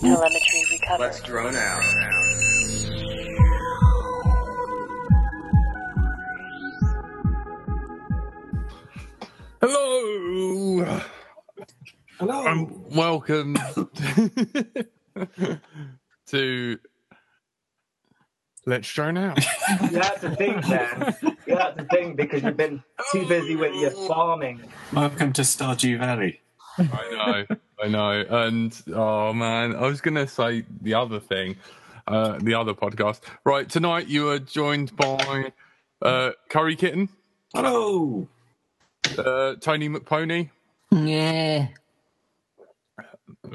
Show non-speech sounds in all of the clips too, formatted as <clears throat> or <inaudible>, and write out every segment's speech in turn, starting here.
Telemetry recovered. Let's drone out. Hello. Hello. Um, welcome <laughs> to Let's Drone Out. You have to think, man. You have to think because you've been too busy with your farming. Welcome to Stardew Valley. I know, I know. And oh man, I was gonna say the other thing, uh, the other podcast. Right, tonight you are joined by uh, Curry Kitten, Hello. uh, Tony McPony. Yeah.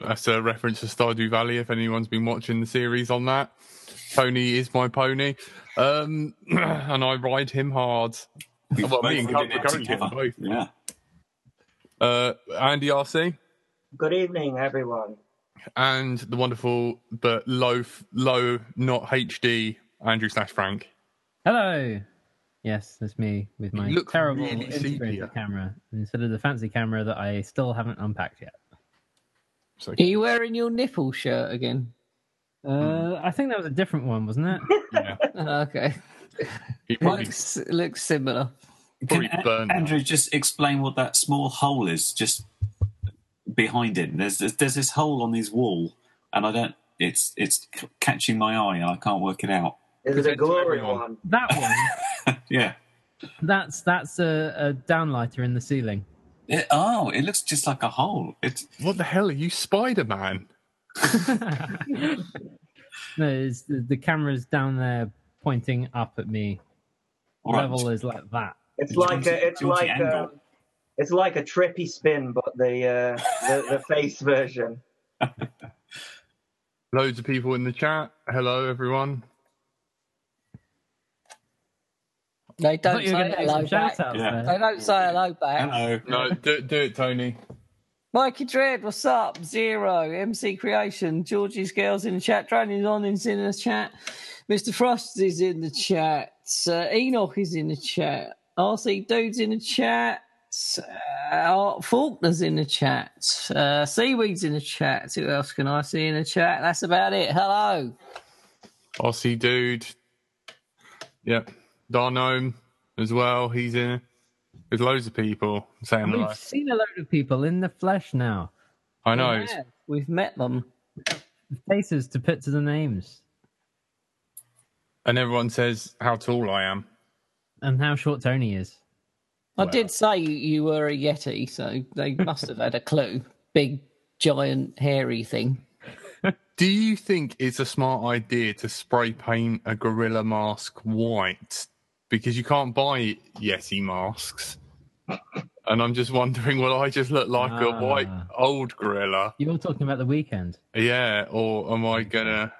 That's a reference to Stardew Valley. If anyone's been watching the series on that, Tony is my pony, um, <clears throat> and I ride him hard. We've Well, me and Curry- it Curry together. did both. Yeah. Uh, Andy RC Good evening, everyone. and the wonderful but low, low, not HD Andrew slash Frank. Hello. Yes, that's me with my look terrible really integrated camera instead of the fancy camera that I still haven't unpacked yet. So, Are you wearing your nipple shirt again? Uh, I think that was a different one, wasn't it? yeah, <laughs> okay. he probably, Looks, looks similar. Probably Can A- burned. Andrew just explain what that small hole is just behind him? There's there's, there's this hole on his wall, and I don't. It's it's catching my eye, and I can't work it out. Is it a glory everyone. one? that one. <laughs> Yeah. That's that's a, a downlighter in the ceiling. It- oh, it looks just like a hole. It's What the hell are you, Spider Man? <laughs> <laughs> No, it's, the, the camera's down there pointing up at me. all right. Level is like that. It's like a, it's Georgie like a, it's like a trippy spin, but the uh, the, the face version. <laughs> Loads of people in the chat. Hello, everyone. They don't thought you were say going to do hello back. outs Yeah. They don't say hello back. Hello. No, do, do it, Tony. Mikey Dread, what's up? Zero. MC Creation. Georgie's girls in the chat. Draining on is in the chat. Mr. Frost is in the chat. Uh, Enoch is in the chat. RC Dude's in the chat. Uh, Art Faulkner's in the chat. Uh, Seaweed's in the chat. Who else can I see in the chat? That's about it. Hello. Aussie dude. Yep. Darnome as well. He's in. There's loads of people saying. We've seen a load of people in the flesh now. I know. Yeah, we've met them. Faces to put to the names. And everyone says how tall I am. And how short Tony is. I Well. did say you, you were a Yeti, so they must have had a clue. Big, giant, hairy thing. <laughs> Do you think it's a smart idea to spray paint a gorilla mask white? Because you can't buy Yeti masks. And I'm just wondering, will I just look like a white Ah. old gorilla? You're talking about the weekend. Yeah, or am I gonna?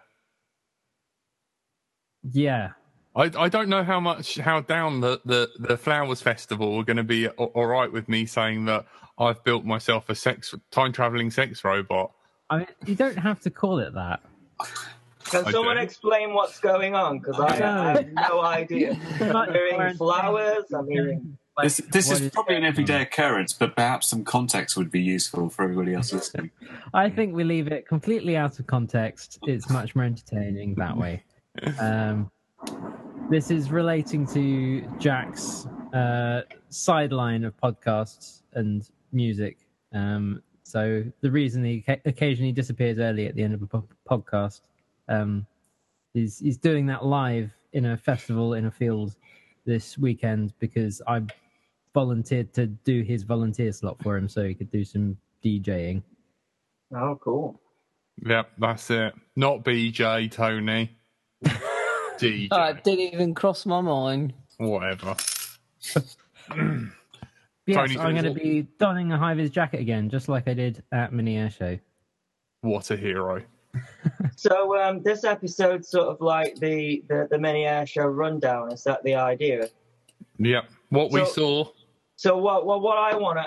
Yeah. I, I don't know how much how down the, the, the flowers festival are going to be a- all right with me saying that I've built myself a sex time traveling sex robot. I mean, you don't have to call it that. Can I someone do. explain what's going on? Because I, I have no idea. <laughs> I'm hearing flowers. I'm hearing. This, this What is is probably an everyday occurrence, but perhaps some context would be useful for everybody else listening. I think we leave it completely out of context. It's much more entertaining that way. <laughs> Um, this is relating to Jack's uh, sideline of podcasts and music. Um, so the reason he ca- occasionally disappears early at the end of a po- podcast um, is he's doing that live in a festival in a field this weekend because I volunteered to do his volunteer slot for him so he could do some DJing. Oh, cool. Yep, that's it. Not BJ, Tony. DJ. Oh, it didn't even cross my mind. Whatever. Yes, Tony I'm going to says- be donning a high vis jacket again, just like I did at Mini Air Show. What a hero. <laughs> So um, this episode's sort of like the the, the mini air show rundown. Is that the idea? Yep. What we So- saw. So what what what I want to,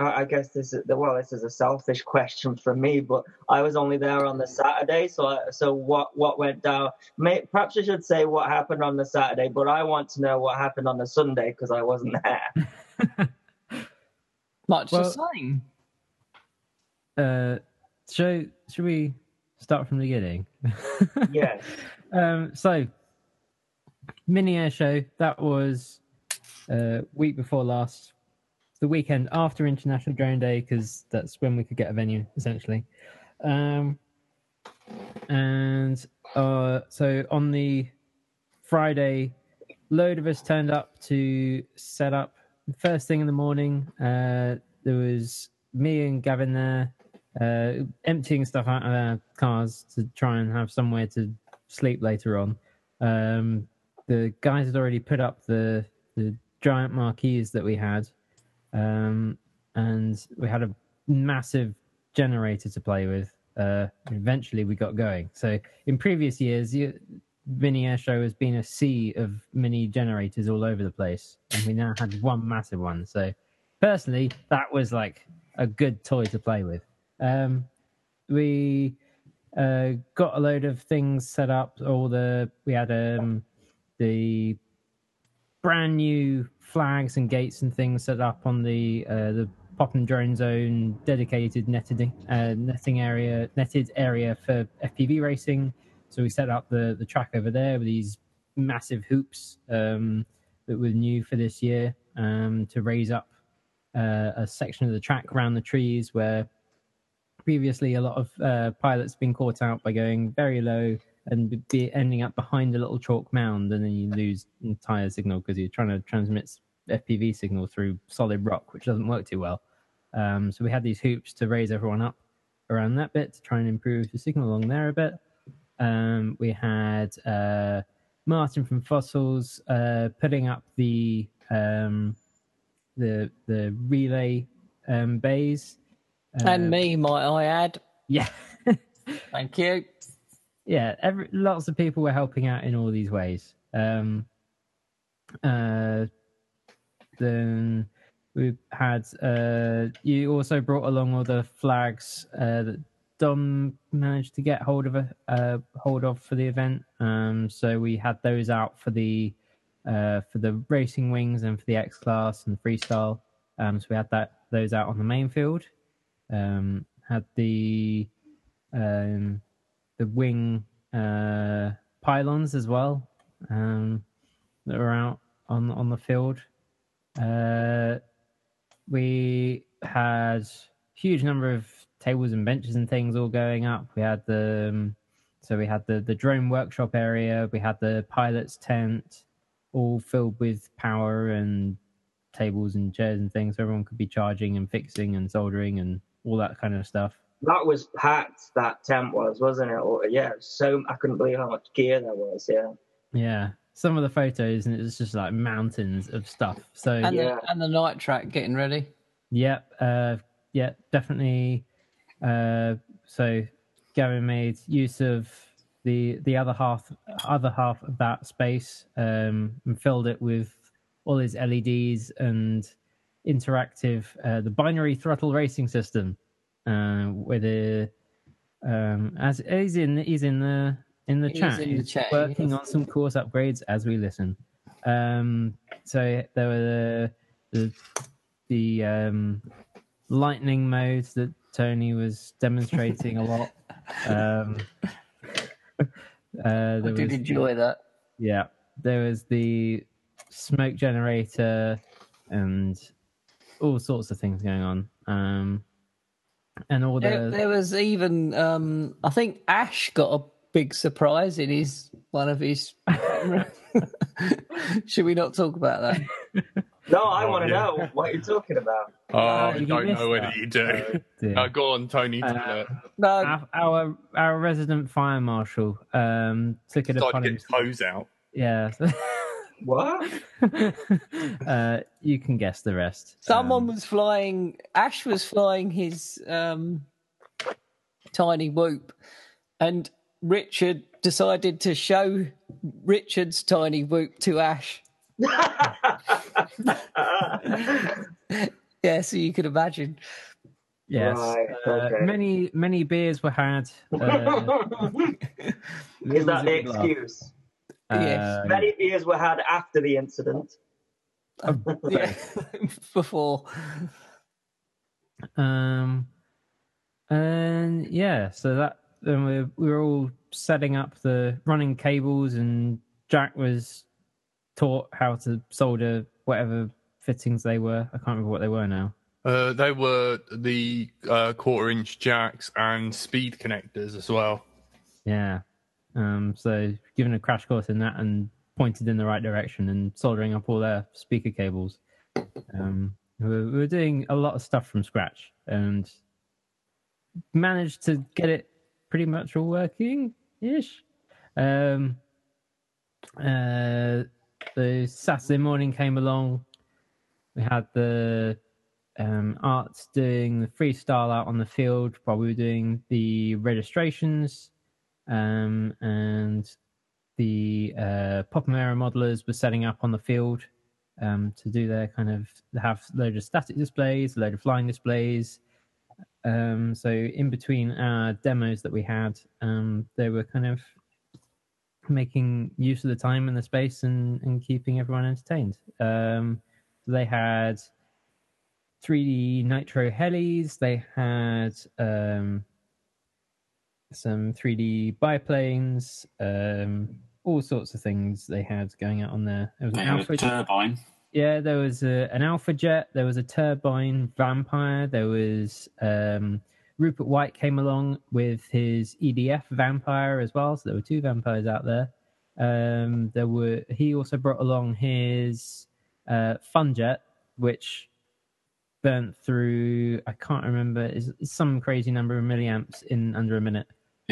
I I guess this is well, this is a selfish question for me, but I was only there on the Saturday, so I, so what what went down? May, perhaps I should say what happened on the Saturday, but I want to know what happened on the Sunday because I wasn't there. <laughs> Much Well- the same. Uh, should should we start from the beginning. <laughs> Yes. Um, so, mini air show that was uh, week before last, the weekend after International Drone Day because that's when we could get a venue essentially. Um, and uh, so on the Friday, load of us turned up to set up. First thing in the morning, uh, there was me and Gavin there, uh, emptying stuff out of our cars to try and have somewhere to sleep later on. Um, the guys had already put up the the giant marquees that we had, um, and we had a massive generator to play with. Uh, eventually, we got going. So in previous years, you, mini air show has been a sea of mini generators all over the place, and we now had one massive one. So personally, that was like a good toy to play with. Um, we uh, got a load of things set up. All the we had um, the brand new flags and gates and things set up on the uh, the Popham drone zone dedicated netted uh, netting area netted area for FPV racing. So we set up the the track over there with these massive hoops um, that were new for this year um, to raise up uh, a section of the track around the trees where previously a lot of uh, pilots been caught out by going very low and be ending up behind a little chalk mound and then you lose entire signal because you're trying to transmit FPV signal through solid rock, which doesn't work too well. Um, so we had these hoops to raise everyone up around that bit to try and improve the signal along there a bit. Um, we had uh, Martin from Fossils uh, putting up the um, the the relay um, bays. and Uh, me, might I add. Yeah. <laughs> Thank you. Yeah, every, lots of people were helping out in all these ways. Um, uh, then we had uh, you also brought along all the flags uh, that Dom managed to get hold of a uh, hold of for the event. Um, so we had those out for the uh, for the racing wings and for the X class and freestyle. Um, so we had that those out on the main field. Um, had the um, the wing uh, pylons as well um, that are out on on the field. Uh, we had huge number of tables and benches and things all going up. We had the um, so we had the the drone workshop area. We had the pilot's tent, all filled with power and tables and chairs and things. So everyone could be charging and fixing and soldering and all that kind of stuff. That was packed. That tent was, wasn't it? Or, yeah. So I couldn't believe how much gear there was. Yeah. Yeah, some of the photos and it's just like mountains of stuff. So And, Yeah. the, and the night track getting ready. Yep. Uh, yeah, definitely. Uh, so Gary made use of the the other half other half of that space um, and filled it with all his LEDs and interactive uh, the binary throttle racing system uh, with a um, as he's in he's in the in the He's chat in the chat, working on some course upgrades as we listen. Um, so there were the the, the um, lightning modes that Tony was demonstrating a lot. Um, uh, I did enjoy that. yeah, there was the smoke generator and all sorts of things going on. Um, and all There, the there was even, um, I think Ash got a big surprise in his one of his. <laughs> Should we not talk about that? No, I Oh, want to yeah. know what you're talking about. Oh, I you don't missed know whether you do. Oh, dear. No, go on, Tony. Uh. No, our, our our resident fire marshal um, took it Started upon getting himself. toes out. Yeah. <laughs> What? <laughs> uh, you can guess the rest. someone Um, was flying. Ash was flying his um, tiny whoop, and Richard decided to show Richard's tiny whoop to Ash. <laughs> Yeah, so you could imagine. yes. Right, Uh. Many many beers were had. Uh, <laughs> Is that the music laugh. excuse? Yes. Uh, Many beers were had after the incident. Yeah, <laughs> before. Um, and yeah, so that then we, we were all setting up the running cables, and Jack was taught how to solder whatever fittings they were. I can't remember what they were now. Uh, they were the uh, quarter inch jacks and speed connectors as well. Yeah. Um, so given a crash course in that and pointed in the right direction and soldering up all their speaker cables. Um, we were, doing a lot of stuff from scratch and managed to get it pretty much all working ish. Um, uh, the Saturday morning came along. We had the um, arts doing the freestyle out on the field while we were doing the registrations. Um, and the uh, Popamera modelers were setting up on the field um, to do their kind of have a load of static displays, a load of flying displays. Um, so in between our demos that we had, um, they were kind of making use of the time and the space and, and keeping everyone entertained. Um, they had 3D Nitro helis. They had um, some 3D biplanes, um, all sorts of things they had going out on there. There was They an alpha a turbine. yeah, there was a, an Alpha Jet, there was a Turbine Vampire, there was um, Rupert White came along with his EDF Vampire as well, so there were two vampires out there. Um, there were he also brought along his uh, Fun Jet, which burnt through I can't remember is some crazy number of milliamps in under a minute.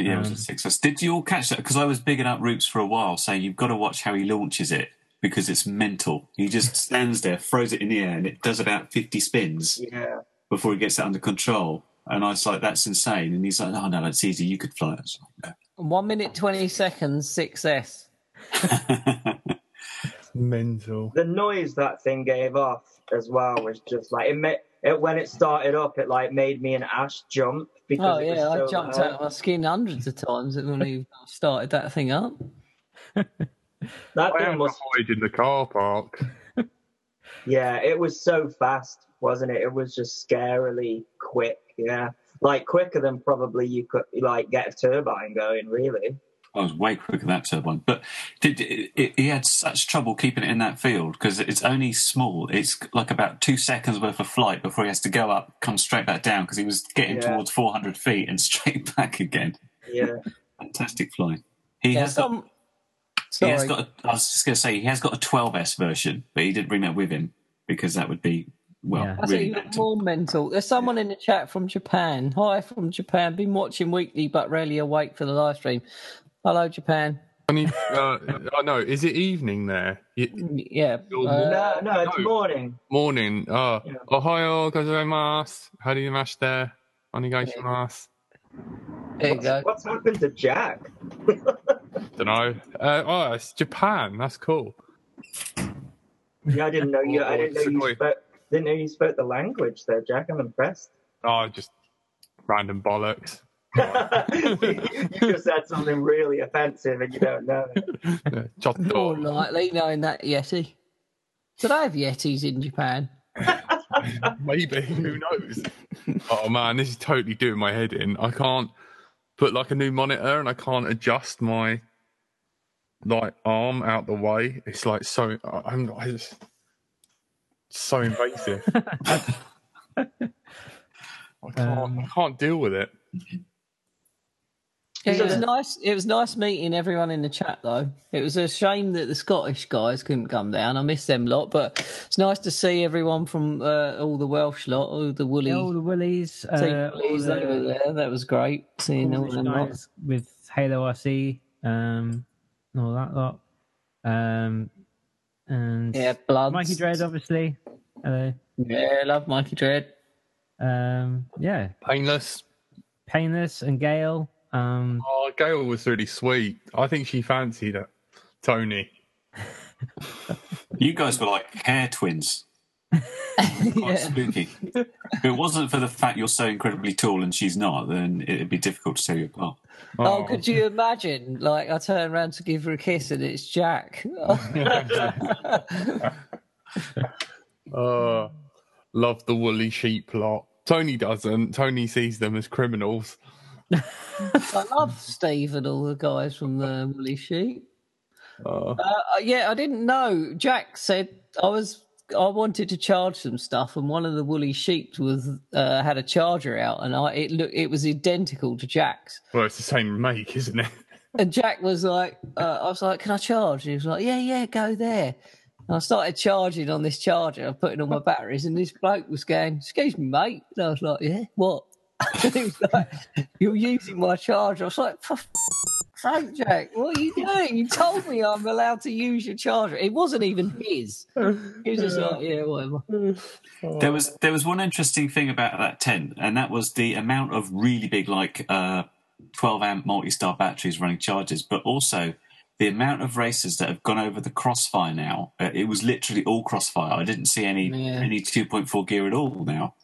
Yeah, it was Um, a success. Did you all catch that? Because I was bigging up Roots for a while, saying you've got to watch how he launches it because it's mental. He just <laughs> stands there, throws it in the air, and it does about 50 spins Yeah. before he gets it under control. And I was like, that's insane. And he's like, oh, no, that's easy. You could fly it. I was One minute twenty seconds, six S. <laughs> Mental. The noise that thing gave off as well was just like it made it when it started up. It like made me and Ash jump because Oh it was yeah, I so jumped loud. out of my skin hundreds of times when he started that thing up. <laughs> That I thing had to must. hide in the car park. <laughs> Yeah, it was so fast, wasn't it? It was just scarily quick. Yeah, like quicker than probably you could like get a turbine going. Really. I was way quicker than that turbine. But did, it, it, he had such trouble keeping it in that field because it's only small. It's like about two seconds worth of flight before he has to go up, come straight back down because he was getting Yeah. towards 400 feet and <laughs> straight back again. Yeah. <laughs> Fantastic flying. He Yeah, has got some. He has got. A, I was just going to say he has got a 12s version, but he didn't bring that with him because that would be well Yeah. I really think mental. more mental. There's someone in the chat from Japan. Hi from Japan. Been watching weekly, but rarely awake for the live stream. Hello, Japan. Only, uh, <laughs> I know. Is it evening there? Y- Yeah. Your uh, no, no, it's morning. morning. Oh, Yeah. Ohio gozaimasu. How do you mash there? Onegaishimasu. there you What's, go. what's happened to Jack? <laughs> Don't know. Uh, oh, it's Japan. That's cool. Yeah, I didn't know you. I didn't know you spoke. Didn't know you spoke the language there, Jack. I'm impressed. Oh, just random bollocks. You just said something really offensive and you don't know. Yeah, <laughs> More Chotto. likely knowing that Yeti. Do they have Yetis in Japan? <laughs> Maybe. Who knows? oh man, this is totally doing my head in. I can't put like a new monitor and I can't adjust my like arm out the way. It's like so. I'm. I just, so invasive. <laughs> I can't. Um, I can't deal with it. It was nice. It was nice meeting everyone in the chat, though. It was a shame that the Scottish guys couldn't come down. I miss them a lot, but it's nice to see everyone from uh, all the Welsh lot, all the woolly all the Willies, uh, team all Woolies that were there. That was great seeing all Cornish them lot. guys with Halo RC, um, and all that lot. Um, and Yeah, blood. Mikey Dread, obviously. Hello. Yeah, love Mikey Dread. Um, yeah, Painless. Painless and Gale. Um, Oh, Gail was really sweet. I think she fancied it. Tony. You guys were like hair twins. <laughs> Quite yeah. spooky. If it wasn't for the fact you're so incredibly tall and she's not, then it'd be difficult to tell you apart. Oh, could you imagine? Like, I turn around to give her a kiss and it's Jack. Oh, <laughs> <laughs> love the woolly sheep lot. Tony doesn't. Tony sees them as criminals. I love Steve and all the guys from the Woolly Sheep. Uh, Uh, yeah, I didn't know. Jack said I was. I wanted to charge some stuff, and one of the woolly sheep was uh, had a charger out, and I it looked it was identical to Jack's. well, it's the same make, isn't it? <laughs> And Jack was like, uh, I was like, "Can I charge?" And he was like, "Yeah, yeah, go there." And I started charging on this charger, I'm putting all my batteries, and this bloke was going, "Excuse me, mate." And I was like, "Yeah, what?" And <laughs> he was like, "You're using my charger." I was like, "For f- sake, Jack, what are you doing? You told me I'm allowed to use your charger. It wasn't even his." He was just like, "Yeah, whatever." <laughs> There was there was one interesting thing about that tent, and that was the amount of really big, like uh, twelve amp Multistar batteries running charges, but also the amount of racers that have gone over the Crossfire now. Uh, it was literally all Crossfire. I didn't see any Yeah. any two point four gear at all now.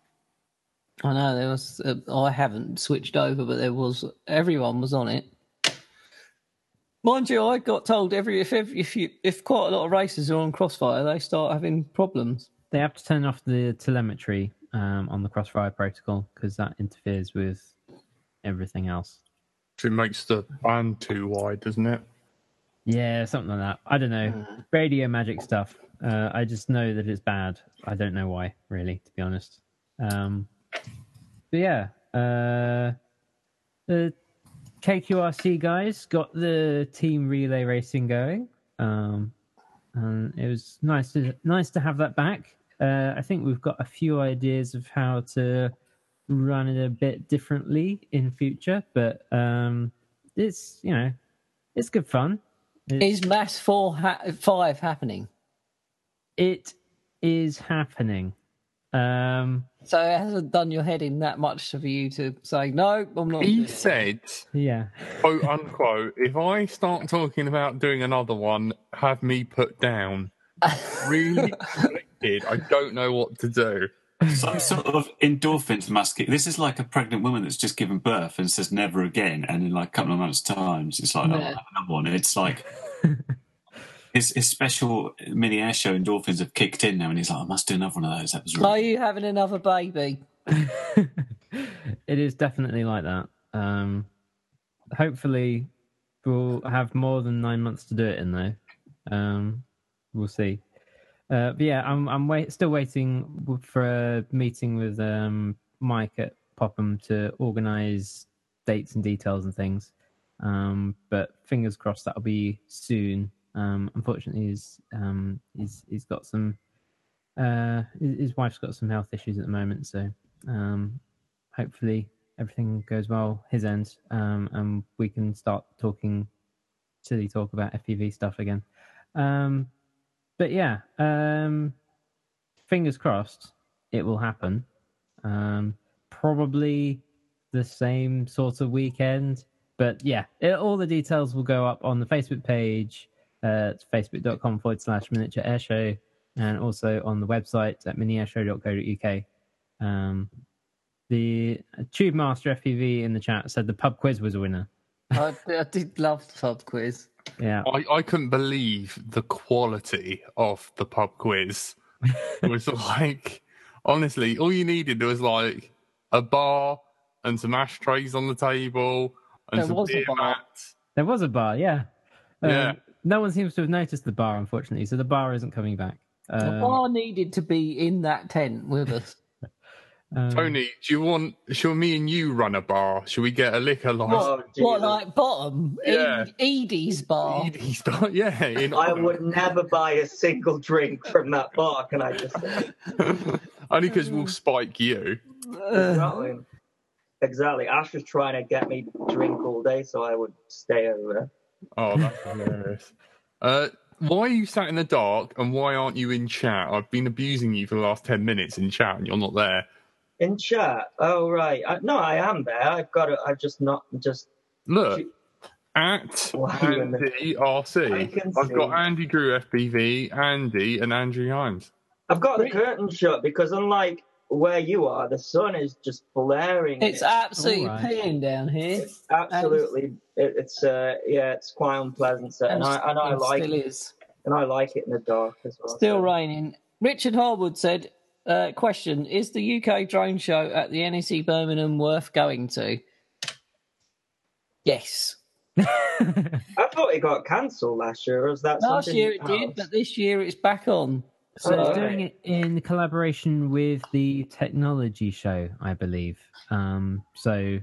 I know there was. Uh, I haven't switched over, but there was. Everyone was on it. Mind you, I got told every if every, if you if quite a lot of races are on Crossfire, they start having problems. They have to turn off the telemetry um, on the Crossfire protocol because that interferes with everything else. It makes the band too wide, doesn't it? Yeah, something like that. I don't know. Radio magic stuff. Uh, I just know that it's bad. I don't know why, really, to be honest. Um, but yeah, uh, the KQRC guys got the team relay racing going, um, and it was nice to nice to have that back. Uh, I think we've got a few ideas of how to run it a bit differently in future, but um, it's you know it's good fun. It's- Is Mass Four ha- Five happening? it is happening. Um, So it hasn't done your head in that much for you to say no. I'm not. He said, yeah, quote unquote, if I start talking about doing another one, have me put down. <laughs> Really conflicted. I don't know what to do. Some sort of endorphins must get. This is like a pregnant woman that's just given birth and says never again, and in like a couple of months' times, it's like, oh, I'll have another one. It's like <laughs> his, his special mini air show endorphins have kicked in now, and he's like, I must do another one of those. That was Are you having another baby? <laughs> it is definitely like that. Um, hopefully, we'll have more than nine months to do it in though. Um, we'll see. Uh, but yeah, I'm I'm wait, still waiting for a meeting with um, Mike at Popham to organise dates and details and things. Um, but fingers crossed that'll be soon. Um, unfortunately, he's um, he's he's got some. Uh, his, wife's got some health issues at the moment, so um, hopefully everything goes well his end, um, and we can start talking silly talk about FPV stuff again. Um, but yeah, um, fingers crossed it will happen. Um, probably the same sort of weekend, but yeah, it, all the details will go up on the Facebook page at facebook.com forward slash miniature air show and also on the website at miniairshow.co.uk. Um, the Tube Master FPV in the chat said the pub quiz was a winner. I, I did love the pub quiz. Yeah, I, I couldn't believe the quality of the pub quiz. It was <laughs> like, honestly, all you needed was like a bar and some ashtrays on the table and There some was a beer bar. mats. there was a bar. Yeah, Um, Yeah. No one seems to have noticed the bar, unfortunately. So the bar isn't coming back. The Um, bar needed to be in that tent with us. <laughs> um, Tony, do you want? Shall me and you run a bar? Shall we get a liquor license? Oh, what, like bottom? Yeah. Ed- Edie's bar. Edie's bar, yeah. In I would never buy a single drink from that bar. Can I just say? <laughs> Only because we'll spike you. Uh, Exactly. Exactly. Ash was trying to get me to drink all day, so I would stay over there. Oh, that's hilarious. Uh, why are you sat in the dark and why aren't you in chat? I've been abusing you for the last 10 minutes in chat and you're not there. In chat. Oh right. I, no, I am there. I've got it. I've just not just. Look, at Why are you in the- Andy RC. I've got. Andy Drew FPV, Andy, and Andrew Himes. I've got the curtain shut because unlike where you are, the sun is just blaring. it's absolutely All right. peeing down here. It's absolutely. It, it's uh yeah, it's quite unpleasant. So, and I and I It like still is. and I like it in the dark as well. Still so. raining. Richard Harwood said, uh, question, is the UK drone show at the NEC Birmingham worth going to? Yes. <laughs> I thought it got cancelled last year. Or was that Last year it did, but this year it's back on. So Oh, it's okay. doing it in collaboration with the technology show, I believe. Um, so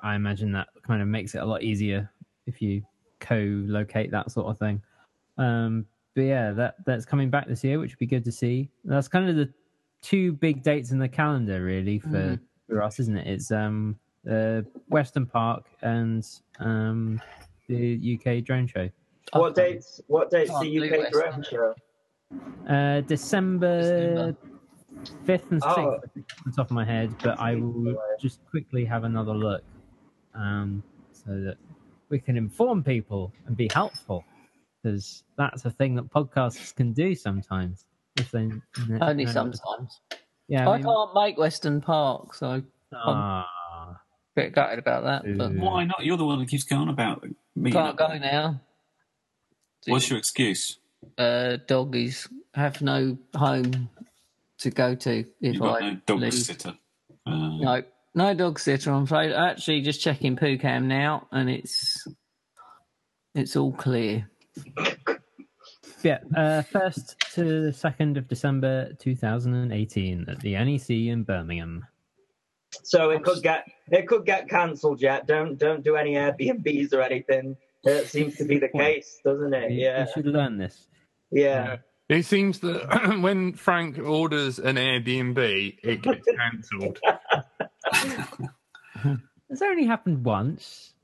I imagine that kind of makes it a lot easier if you co-locate that sort of thing. Um, but yeah, that that's coming back this year, which would be good to see. That's kind of the two big dates in the calendar, really, for Mm. for us, isn't it? It's um, uh, Weston Park and um, the UK drone show. What dates? What dates Can't the UK drone show? Uh, December fifth and sixth, Oh. off the top of my head, but I will just quickly have another look, um, so that we can inform people and be helpful, because that's a thing that podcasts can do sometimes. If they Only sometimes. yeah, I I mean, can't make Weston Park, so I'm ah, a bit gutted about that. But Why not? You're the one that keeps going about meeting can't up. go now. What's your excuse? Uh, doggies have no home to go to if You've got I no dog leave. sitter. Uh, No, no dog sitter. I'm afraid. Actually, just checking poo cam now, and it's it's all clear. <laughs> yeah. Uh, first to the second of December, two thousand and eighteen, at the NEC in Birmingham. So it could get it could get cancelled yet. Don't don't do any Airbnbs or anything. It seems to be the case, doesn't it? You, Yeah, you should learn this. Yeah. It seems that <clears throat> when Frank orders an Airbnb, it gets cancelled. <laughs> It's only happened once.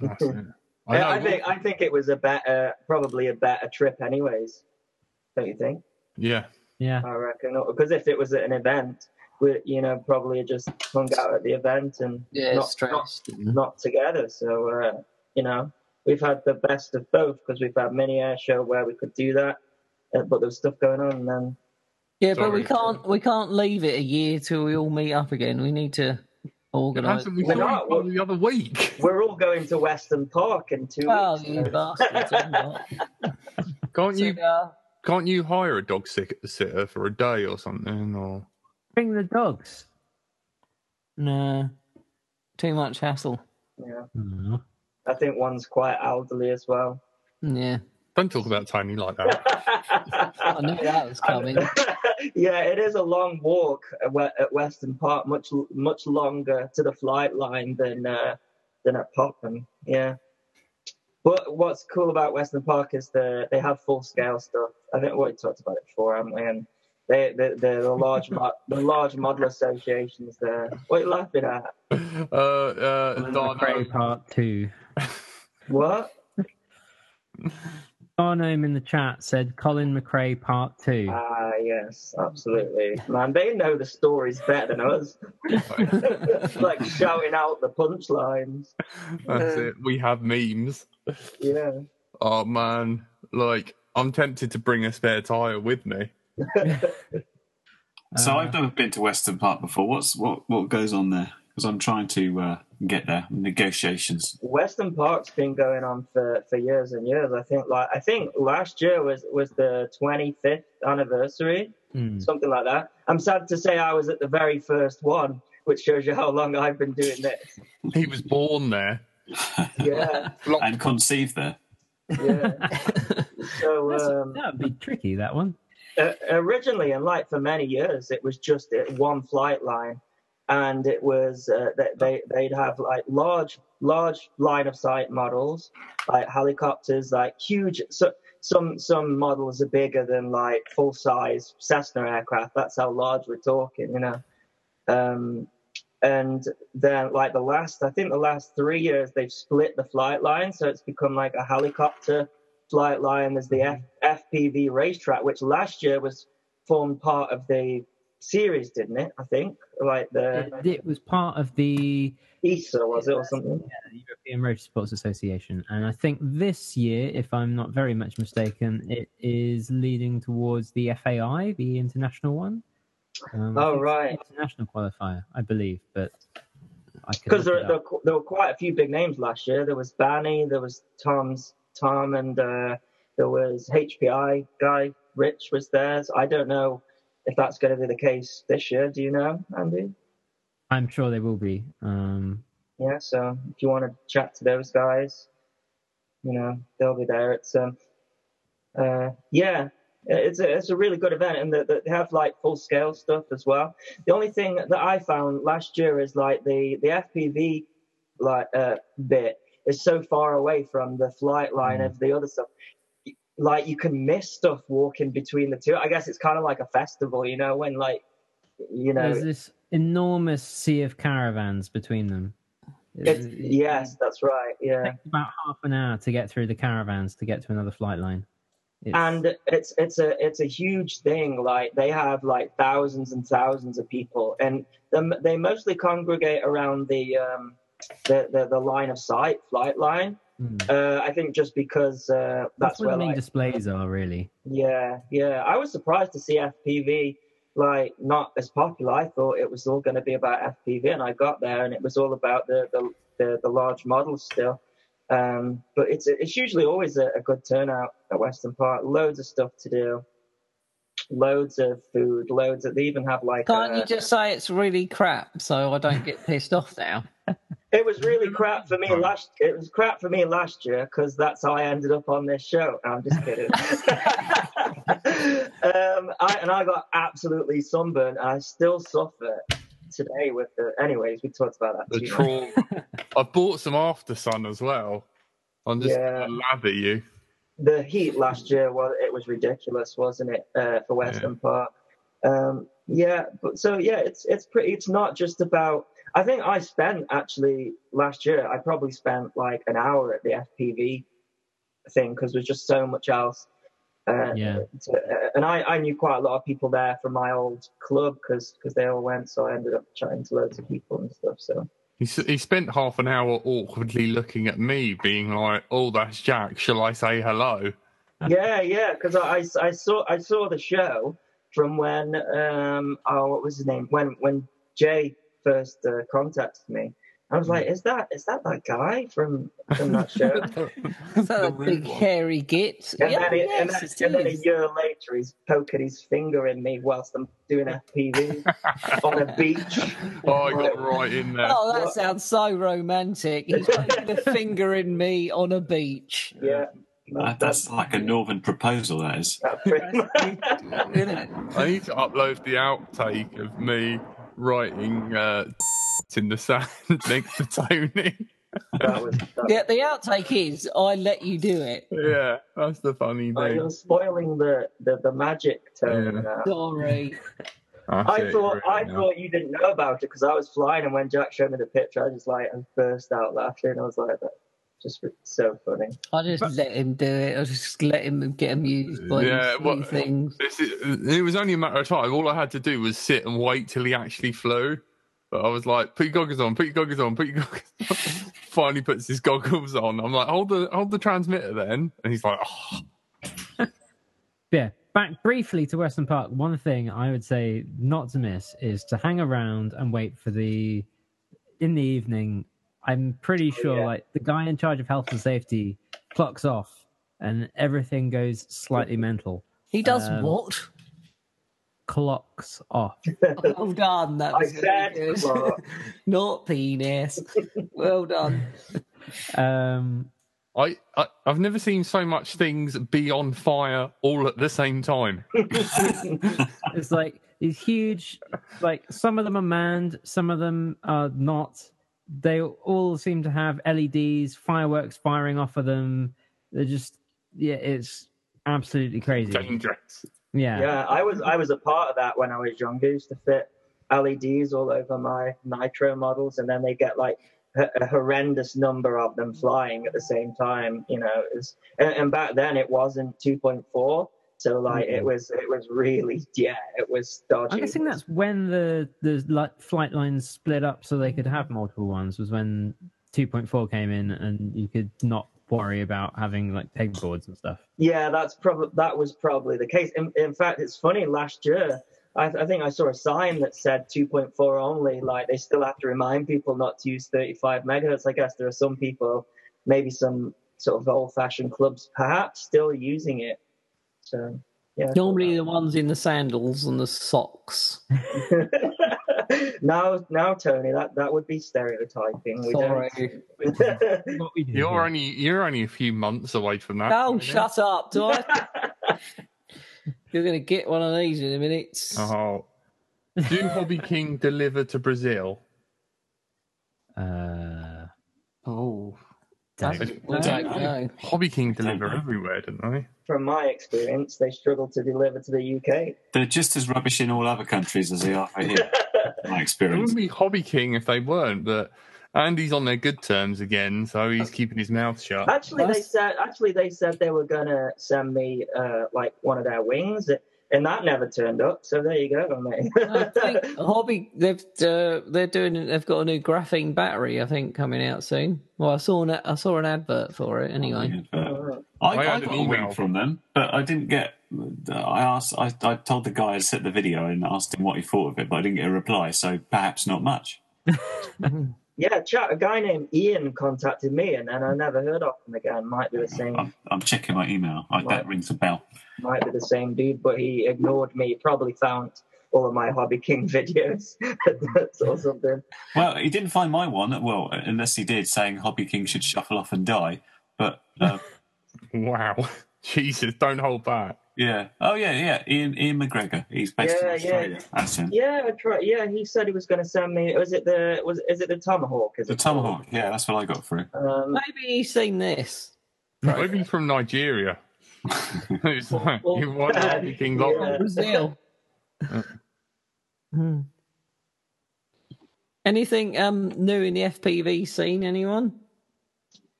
That's it. <laughs> I I. I think I think it was a better, probably a better trip, anyways. Don't you think? Yeah. Yeah. I reckon because if it was at an event, we you know probably just hung out at the event and Yeah, not, not stressed. not together. So uh, you know we've had the best of both because we've had mini air show where we could do that, uh, but there was stuff going on. And then Yeah, but we can't we can't leave it a year till we all meet up again. We need to organise. Hasn't we We're not, each other the other week? <laughs> we're all going to Weston Park in two Oh, weeks. you bastards! <laughs> Can't you So, uh, can't you hire a dog sitter for a day or something? Or Bring the dogs. no, too much hassle. Yeah, Oh. I think one's quite elderly as well. Yeah, don't talk about Tony like that. <laughs> I knew that was <laughs> coming. <laughs> yeah, it is a long walk at Weston Park, much much longer to the flight line than uh, than at Popham. Yeah, but what's cool about Weston Park is the they have full scale stuff. I think we talked about it before, haven't we? And they the the, the large mo- the large model associations there. What are you laughing at? uh, uh, Colin Darno- McRae part two. What? Barnum in the chat said Colin McRae part two. Ah, yes, absolutely. Man, they know the stories better than us. <laughs> like shouting out the punchlines. That's it. We have memes. Yeah. Oh man, like I'm tempted to bring a spare tire with me. <laughs> so Uh, I've never been to Weston Park before. What's what what goes on there? Because I'm trying to uh, get there. Negotiations. Weston Park's been going on for, for years and years. I think like I think last year was was the 25th anniversary, hmm. something like that. I'm sad to say I was at the very first one, which shows you how long I've been doing this. He was born there. <laughs> Yeah, <laughs> and conceived there. yeah. <laughs> So um, that would be tricky. That one. uh, originally, and like for many years, it was just uh, one flight line, and it was uh, they, they they'd have like large large line of sight models, like helicopters, like huge. So, some some models are bigger than like full size Cessna aircraft. That's how large we're talking, you know. Um, and then like the last, I think the last three years they've split the flight line, so it's become like a helicopter flight line. There's the F- FPV racetrack, which last year was formed part of the series, didn't it? I think like the It, was part of the ESA was it or something? the European Motorsports Association, and I think this year, if I'm not very much mistaken, it is leading towards the FAI, the international one. Um, Oh, right. international qualifier, I believe, but Because there, there, there were quite a few big names last year. There was Banny, there was Tom's Tom, and uh, there was HPI guy. Rich was there. So I don't know if that's going to be the case this year. Do you know, Andy? I'm sure they will be. Um, yeah, so if you want to chat to those guys, you know, they'll be there. It's um, uh, yeah, it's a, it's a really good event, and they, they have like full scale stuff as well. The only thing that I found last year is like the the FPV like uh, bit is so far away from the flight line Mm. of the other stuff. Like you can miss stuff walking between the two. I guess it's kind of like a festival, you know, when like you know, There's this enormous sea of caravans between them. it's, It- yes, that's right, yeah. takes about half an hour to get through the caravans to get to another flight line. It's, and it's it's a it's a huge thing like they have like thousands and thousands of people and them, they mostly congregate around the um the, the the line of sight flight line Mm. uh i think just because uh that's that's where where the main like, displays are, really. yeah yeah i was surprised to see fpv like not as popular i thought it was all going to be about fpv and i got there and it was all about the the the, the large models still um, but it's it's usually always a, a good turnout at Weston Park. Loads of stuff to do, loads of food, loads of. They even have like. Can't uh, you just say it's really crap so I don't get pissed off now? <laughs> It was really crap for me last. It was crap for me last year because that's how I ended up on this show. I'm just kidding. <laughs> um, I, and I got absolutely sunburned. And I still suffer today with the. Anyways, we talked about that. The trauma. <laughs> I bought some after sun as well. I'm just Yeah. lather you. the heat last year was it was ridiculous, wasn't it, uh, for Weston Park? Um, yeah, but so yeah, it's it's pretty. It's not just about. I think I spent actually last year. I probably spent like an hour at the FPV thing because there's just so much else. Uh, Yeah. to- uh, and I, I knew quite a lot of people there from my old club because they all went, so I ended up chatting to loads of people and stuff. So He, s- he spent half an hour awkwardly looking at me, being like, "Oh, that's Jack. Shall I say hello?" yeah, yeah, because I, I, I saw I saw the show from when um oh what was his name when when Jay first uh, contacted me. I was like, is that is that that guy from from that show? <laughs> <laughs> Is that a big hairy git? And, yeah, then, it, and, yes, then, and it then a year later, he's poking his finger in me whilst I'm doing FPV <laughs> on a beach. Oh, I got right in there. Oh, that sounds so romantic. He's poking a finger in me on a beach. Yeah, That- that's like a northern proposal, that is. that's pretty much. Isn't it? I need to upload the outtake of me writing uh, in the sand <laughs> next to Tony. that was. That Yeah, the outtake is I let you do it. yeah, that's the funny Oh, thing. you're spoiling the, the, the magic tone Yeah. Sorry. <laughs> I it, thought I really, now. thought you didn't know about it because I was flying, and when Jack showed me the picture, I just like I burst out laughing. I was like, "That's just so funny." I just let him do it. I just let him get amused by Yeah, these well, things. This is, it was only a matter of time. All I had to do was sit and wait till he actually flew. But I was like, "Put your goggles on. Put your goggles on. Put your goggles." on. <laughs> Finally, puts his goggles on. I'm like, "Hold the hold the transmitter then," and he's like, "Oh, Yeah, back briefly to Weston Park. One thing I would say not to miss is to hang around and wait for the in the evening. I'm pretty Oh, sure yeah. like the guy in charge of health and safety clocks off and everything goes slightly mental. He does um, what? Clocks off. <laughs> Well done. That I was said good. <laughs> Not penis. Well done. <laughs> Um, I, I I've never seen so much things be on fire all at the same time." it's like these huge, like some of them are manned, some of them are not. They all seem to have LEDs, fireworks firing off of them. They're just, yeah, it's absolutely crazy. Dangerous. Yeah. Yeah, I was I was a part of that when I was younger. I used to fit LEDs all over my Nitro models, and then they get like a, a horrendous number of them flying at the same time. You know, it was, and, and back then it wasn't 2.4, so like it was it was really yeah, it was dodgy. I'm guessing that's when the the li- flight lines split up so they could have multiple ones. Was when 2.4 came in and you could not worry about having like pegboards and stuff. Yeah, that's probably that was probably the case. In, in fact, it's funny. Last year, I, I think I saw a sign that said 2.4 only. Like they still have to remind people not to use 35 megahertz. I guess there are some people, maybe some sort of old-fashioned clubs, perhaps still using it. So yeah. Normally the ones in the sandals and the socks. <laughs> now, now, Tony, that, that would be stereotyping. We Sorry. <laughs> don't. We do You're here. only you're only a few months away from that. Oh, aren't you? shut up, Dwight. <laughs> You're going to get one of these in a minute. Oh. Do Hobby King deliver to Brazil? Uh, Oh, don't- I don't know. Hobby King deliver everywhere, don't they? From my experience, they struggle to deliver to the UK. They're just as rubbish in all other countries as they are right here. <laughs> my experience. It wouldn't be Hobby King if they weren't, but Andy's on their good terms again, so he's keeping his mouth shut. Actually, they said actually they said they were gonna send me uh, like one of their wings, and that never turned up. So there you go, mate. I think <laughs> Hobby they've uh, they're doing they've got a new graphene battery I think coming out soon. Well, I saw an I saw an advert for it anyway. I, I I, had an got a wing email. from them, but I didn't get. I asked. I, I told the guy I sent the video and asked him what he thought of it, but I didn't get a reply. So perhaps not much. <laughs> yeah, chat. A guy named Ian contacted me, and then I never heard of him again. Might be the same. I'm, I'm checking my email. I, that rings a bell. Might be the same dude, but he ignored me. Probably found all of my Hobby King <laughs> videos <laughs> or something. Well, he didn't find my one. Well, unless he did, saying Hobby King should shuffle off and die. But uh, Wow. <laughs> Jesus, don't hold back. yeah. Oh yeah, yeah. Ian Ian McGregor. He's based Yeah, in Australia. That's him. Yeah, I tried. Yeah, he said he was going to send me. Was it the? Was is it the tomahawk? Is The it tomahawk. Yeah, that's what I got through. Um, Maybe he's seen this. Maybe he's from Nigeria. <laughs> it's like, you want Uh, Hobby King yeah. lot. Brazil. <laughs> Hmm. Anything um, new in the FPV scene? Anyone?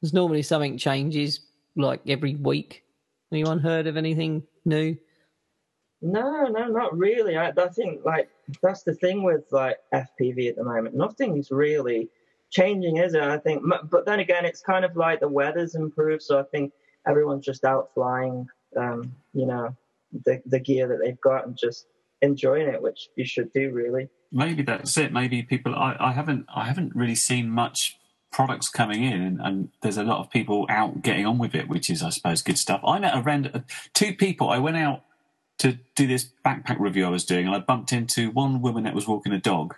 There's normally something changes like every week. Anyone heard of anything new? No, no, not really. I, I think like that's the thing with like FPV at the moment. Nothing's really changing, is it? I think, but then again, it's kind of like the weather's improved, so I think everyone's just out flying, um, you know, the the gear that they've got and just enjoying it, which you should do, really. maybe that's it. Maybe people. I, I haven't. I haven't really seen much products coming in, and, there's a lot of people out getting on with it, which is, I suppose, good stuff. I met a random two people. I went out to do this backpack review I was doing, and I bumped into one woman that was walking a dog,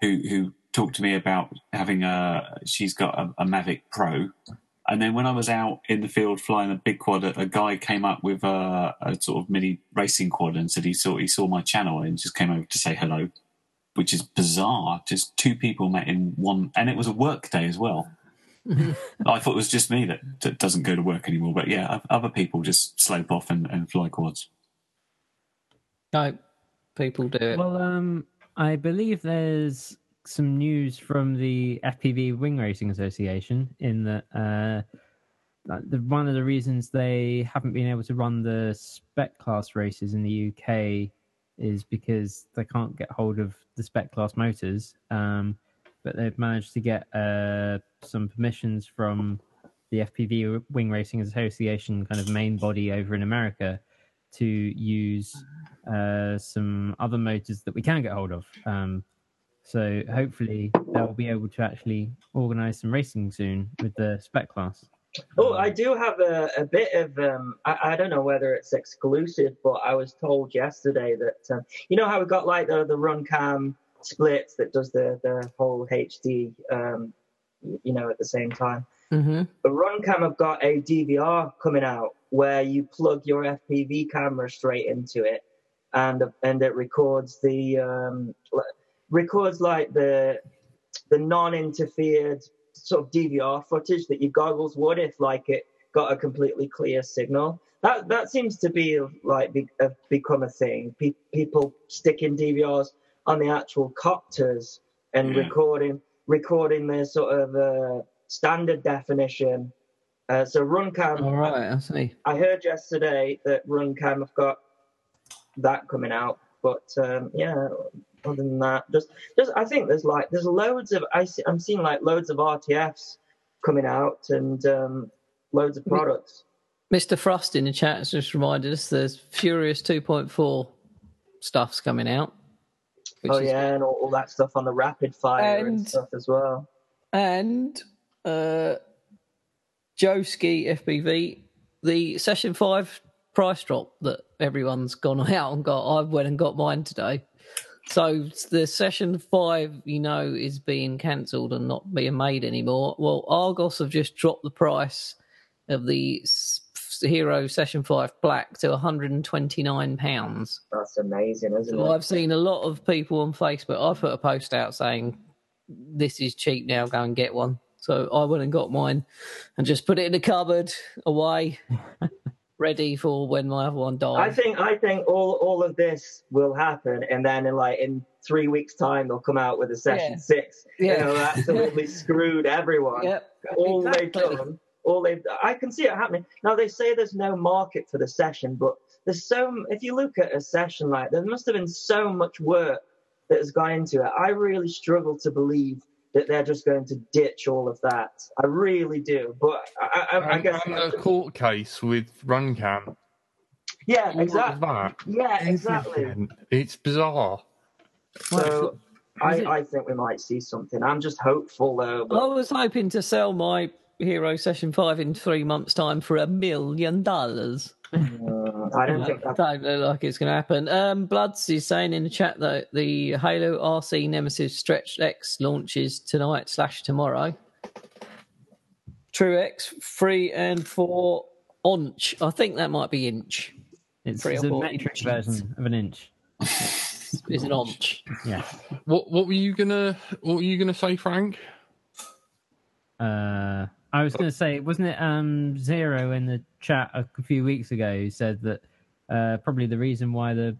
who who talked to me about having a. She's got a, a Mavic Pro. And then when I was out in the field flying a big quad, a, a guy came up with a, a sort of mini racing quad and said he saw he saw my channel and just came over to say hello which is bizarre. Just two people met in one, and it was a work day as well. <laughs> I thought it was just me that, that doesn't go to work anymore, but yeah, other people just slope off and, and fly quads. No, people do it. Well, um, I believe there's some news from the FPV Wing Racing Association in that uh, the, one of the reasons they haven't been able to run the spec class races in the UK is because they can't get hold of the spec class motors. Um, but they've managed to get uh, some permissions from the FPV Wing Racing Association kind of main body over in America to use uh, some other motors that we can get hold of. Um, so hopefully they'll be able to actually organise some racing soon with the spec class. Oh, I do have a, a bit of um, I, I don't know whether it's exclusive, but I was told yesterday that um, you know how we got like the the run cam splits that does the the whole HD um, you know at the same time. hmm The Runcam have got a DVR coming out where you plug your FPV camera straight into it, and and it records the um, records like the the non-interfered sort of DVR footage that your goggles would if like it got a completely clear signal. That that seems to be like be, become a thing. Pe- people sticking DVRs on the actual copters and Yeah. recording recording their sort of uh, standard definition. Uh, so Runcam, All right, I see. I heard yesterday that Runcam have got that coming out, but um, yeah, other than that, just just I think there's like there's loads of I see, I'm seeing like loads of RTFs coming out and um, loads of products. Mr. Frost in the chat has just reminded us there's Furious 2.4 stuff's coming out. oh yeah, and all, all that stuff on the rapid fire and, And- stuff as well. and uh, Joe Ski FPV, the Session 5 price drop that everyone's gone <laughs> out and got. I went and got mine today. So the session five, you know, is being cancelled and not being made anymore. Well, Argos have just dropped the price of the Hero Session Five Black to 129 pounds. That's amazing, isn't So it? I've seen a lot of people on Facebook. I put a post out saying, "This is cheap now. Go and get one." So I went and got mine, and just put it in the cupboard away, <laughs> ready for when my other one dies. I think I think all all of this will happen, and then in like in three weeks' time, they'll come out with a session Yeah. six. Yeah. You <laughs> know, absolutely screwed everyone. Yep. all they've done, all they've. I can see it happening. Now they say there's no market for the session, but there's so. If you look at a session like, there must have been so much work that has gone into it. I really struggle to believe that they're just going to ditch all of that. I really do, but I, I, I And- guess. and the court case with Runcam. yeah, All exactly. Yeah, exactly. Everything. It's bizarre. So I, it- I think we might see something. I'm just hopeful though. I was hoping to sell my Hero Session Five in three months' time for a million dollars. Uh, I don't think that. Don't look like it's going to happen. Um, Bloods is saying in the chat that the Halo RC Nemesis Stretch X launches tonight slash tomorrow. True X three and four onch. I think that might be inch. It's, Three it's a metric inches. version of an inch. <laughs> Is an onch. Yeah. What what were you gonna what were you gonna say, Frank? Uh, I was going to say, wasn't it um, Zero in the chat a few weeks ago who said that uh, probably the reason why the,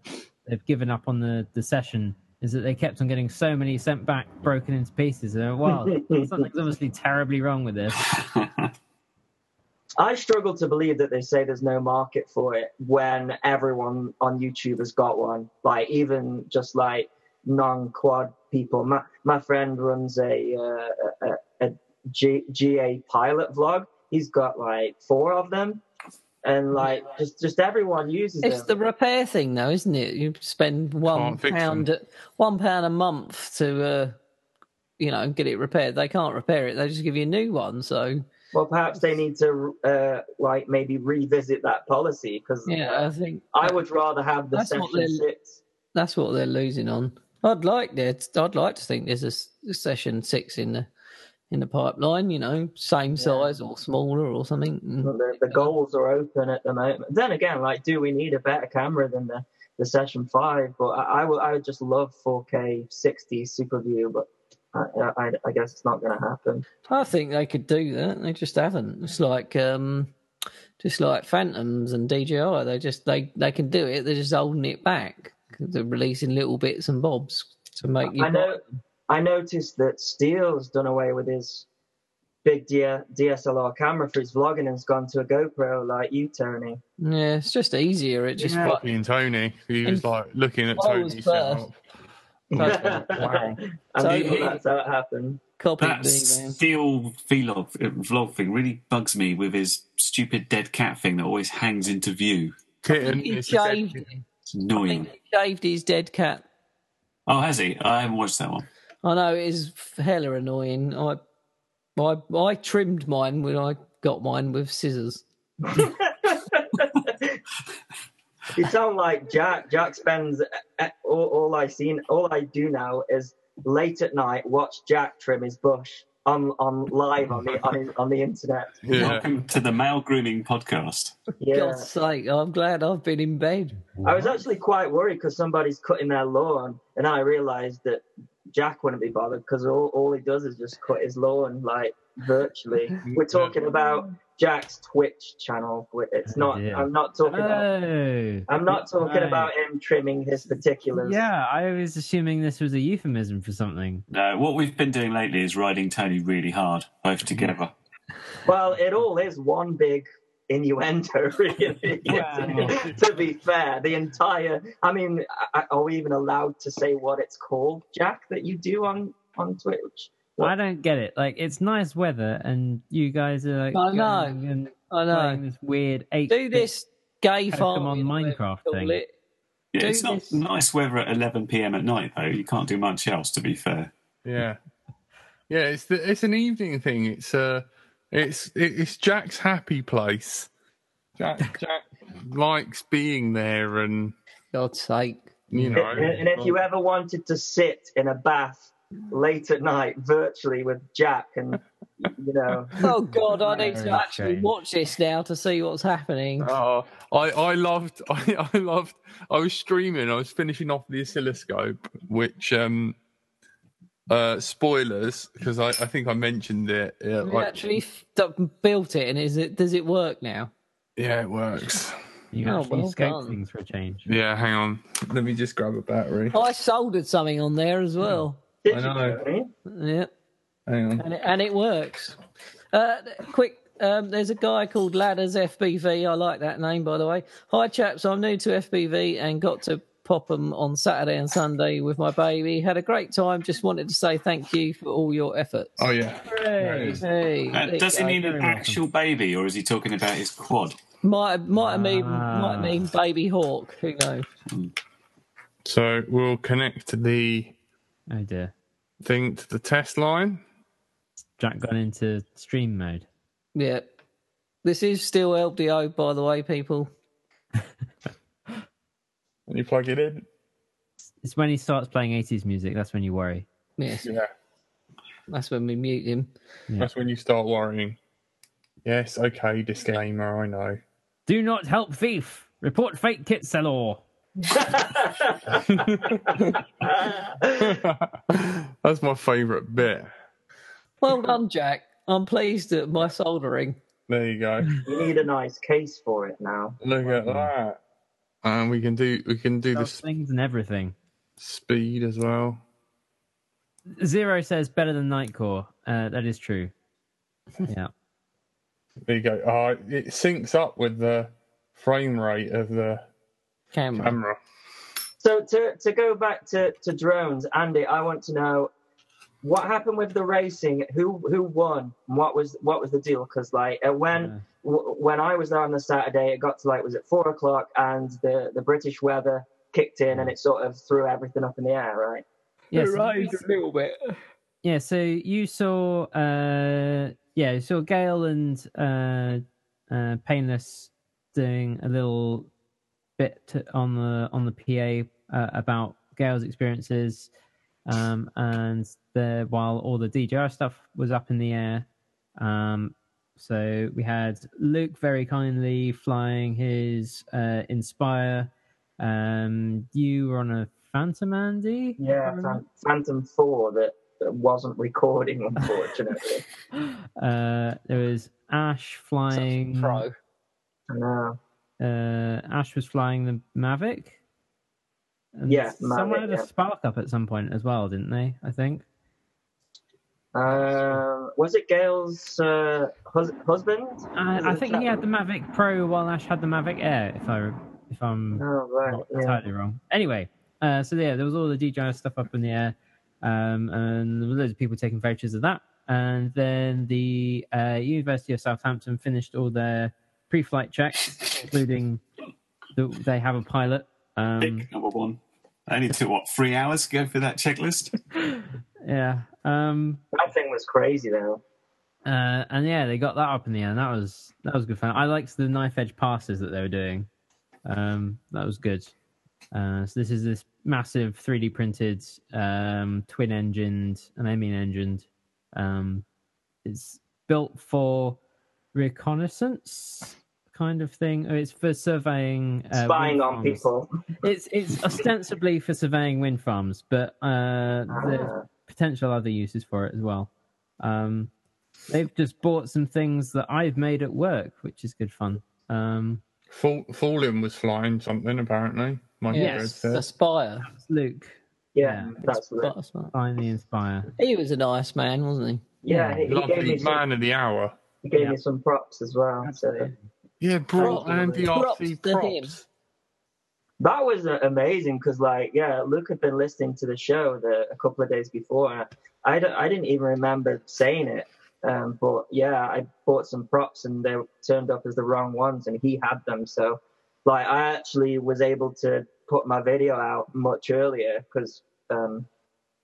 they've given up on the, the session is that they kept on getting so many sent back broken into pieces. And wow, something's obviously terribly wrong with this. I struggle to believe that they say there's no market for it when everyone on YouTube has got one. Like even just like non-quad people. My my friend runs a uh, a, a G, GA pilot vlog. He's got like four of them, and like just just everyone uses It's the repair thing, though, isn't it? You spend one Can't fix pound, them. one pound a month to, uh, you know, get it repaired. They can't repair it; they just give you a new one. So, Well, perhaps they need to uh, like maybe revisit that policy because yeah, I think I would rather have the session six. that's what they're losing on. I'd like that. I'd like to think there's a session six in the in the pipeline. You know, same size or smaller or something. Mm. The, the goals are open at the moment. Then again, like, do we need a better camera than the, the Session Five? But I, I would I would just love 4K 60 Super View, but I, I, I guess it's not going to happen. I think they could do that. They just haven't. It's like um, just like Phantoms and DJI. They just they they can do it. They're just holding it back. They're releasing little bits and bobs to make you. I know. I noticed that Steele's done away with his big D- DSLR camera for his vlogging and has gone to a GoPro like you, Tony. Yeah, it's just easier. It just Yeah. fu- Copying Tony. He was like looking at <laughs> I Tony's first. setup. Wow. and So people, he- that's how it happened. copied That me, steel vlog, uh, vlog thing really bugs me with his stupid dead cat thing that always hangs into view. Kitten. He it's shaved. kitten. It's I annoying. think he shaved his dead cat. Oh, has he? I haven't watched that one. I know it is hella annoying. I, I, I trimmed mine when I got mine with scissors. <laughs> You sound like Jack. Jack spends uh, all, all I seen, all I do now is late at night watch Jack trim his bush on on live on the on, on the internet. <laughs> Yeah. Welcome to the male grooming podcast. Yeah, God's sake, I'm glad I've been in bed. I was actually quite worried because somebody's cutting their lawn, and I realised that Jack wouldn't be bothered because all, all he does is just cut his lawn like virtually. <laughs> We're talking about Jack's Twitch channel. It's not. dear. I'm not talking about. Oh. I'm not talking Right. about him trimming his particulars. Yeah, I was assuming this was a euphemism for something. No, what we've been doing lately is riding Tony really hard, both together. Well, it all is one big innuendo, <laughs> really. <laughs> Wow. <laughs> to be fair, the entire. I mean, are we even allowed to say what it's called, Jack? That you do on on Twitch? I don't get it. Like, it's nice weather, and you guys are like I know. going and I playing know. this weird eight. Do this gay farm on Minecraft thing. it. Yeah, Do it's not this- nice weather at 11 p.m. at night, though. You can't do much else, to be fair. Yeah, yeah. It's the, it's an evening thing. It's uh, it's it's Jack's happy place. Jack <laughs> Jack likes being there, and God's sake. you know. And, and if you ever wanted to sit in a bath late at night virtually with Jack and you know <laughs> Oh God, I need to actually watch this now to see what's happening. Oh, I, I loved <laughs> I, I loved I was streaming I was finishing off the oscilloscope which um uh spoilers because I, I think I mentioned it yeah, We like- actually f- d- built it, and is it does it work now? yeah it works You Oh, actually well scope done. things for a change. yeah hang on let me just grab a battery I soldered something on there as well. did I you know. Tony? Yeah, hang on and it, and it works. Uh, quick, um, there's a guy called Ladders FPV. I like that name, by the way. Hi, chaps. I'm new to FPV and got to Popham on Saturday and Sunday with my baby. Had a great time. Just wanted to say thank you for all your efforts. oh yeah Hooray! Hey, Uh, does he go. mean an Very welcome. actual baby, or is he talking about his quad? Might might mean might Ah. mean baby hawk. Who knows? so we'll connect the Oh dear. thing to the test line Jack gone into stream mode. Yeah, this is still LDO, by the way, people. <laughs> and you plug it in It's when he starts playing 80s music, that's when you worry. Yes, yeah that's when we mute him. that's when you start worrying yes okay disclaimer I know Do not help thief. Report fake kit seller. <laughs> that's my favourite bit Well done, Jack. I'm pleased at my soldering. there you go you need a nice case for it now Look at that. And we can do we can do Does this things and everything. speed as well. Zero says better than Nightcore. Uh, that is true. <laughs> Yeah. There you go. Oh, it syncs up with the frame rate of the Camera. camera. so to to go back to to drones andy i want to know what happened with the racing who who won what was what was the deal because like uh, when Yeah. W- when I was there on the Saturday, it got to like was it four o'clock, and the the British weather kicked in, and it sort of threw everything up in the air, right? Yes. a little bit. Yeah, so you saw, uh, yeah, you saw Gail and uh, uh, Painless doing a little bit to, on the on the PA uh, about Gail's experiences, um, and the while all the DJI stuff was up in the air, um, so we had Luke very kindly flying his uh, Inspire. Um, you were on a Phantom, Andy. Yeah, remember? Phantom Four that that wasn't recording, unfortunately. <laughs> Uh, there was Ash flying. Pro. I know. Uh, Ash was flying the Mavic. And Yeah, someone Mavic, had yeah. a spark up at some point as well, didn't they? I think. Um, was it Gail's uh, hus- husband? I, I think he Chapman? had the Mavic Pro while Ash had the Mavic Air. If I if I'm Oh right, not yeah. entirely wrong. Anyway, uh, so yeah, there was all the DJI stuff up in the air, um, and there were loads of people taking photos of that. And then the uh, University of Southampton finished all their pre-flight checks, including the, they have a pilot. Um, Pick number one. Only took what three hours to go through that checklist. <laughs> yeah, um, That thing was crazy though. uh, and yeah, they got that up in the. And that was that was good fun. I liked the knife edge passes that they were doing. Um, that was good. Uh, so this is this massive 3D printed, um, twin engined, and I mean engined. Um, it's built for reconnaissance kind of thing. Or It's for surveying, uh, Spying on people. It's it's <laughs> ostensibly for surveying wind farms, but uh, there's Ah. potential other uses for it as well. Um, they've just bought some things that I've made at work, which is good fun. Um, Fall, Fallen was flying something apparently. My Yes, yes. Aspire. Luke, Yeah, Yeah. that's right. That's right. finally inspire. He was a nice man, wasn't he? Yeah, he, he Lovely me some, man of the hour. he gave Yeah. me some props as well. So Yeah, brought Props. Andy Props RC to him. props. that was amazing because, like, yeah, Luke had been listening to the show the, a couple of days before. And I, don't- I didn't even remember saying it. Um, but yeah, I bought some props and they turned up as the wrong ones, and he had them. So, like, I actually was able to put my video out much earlier because um,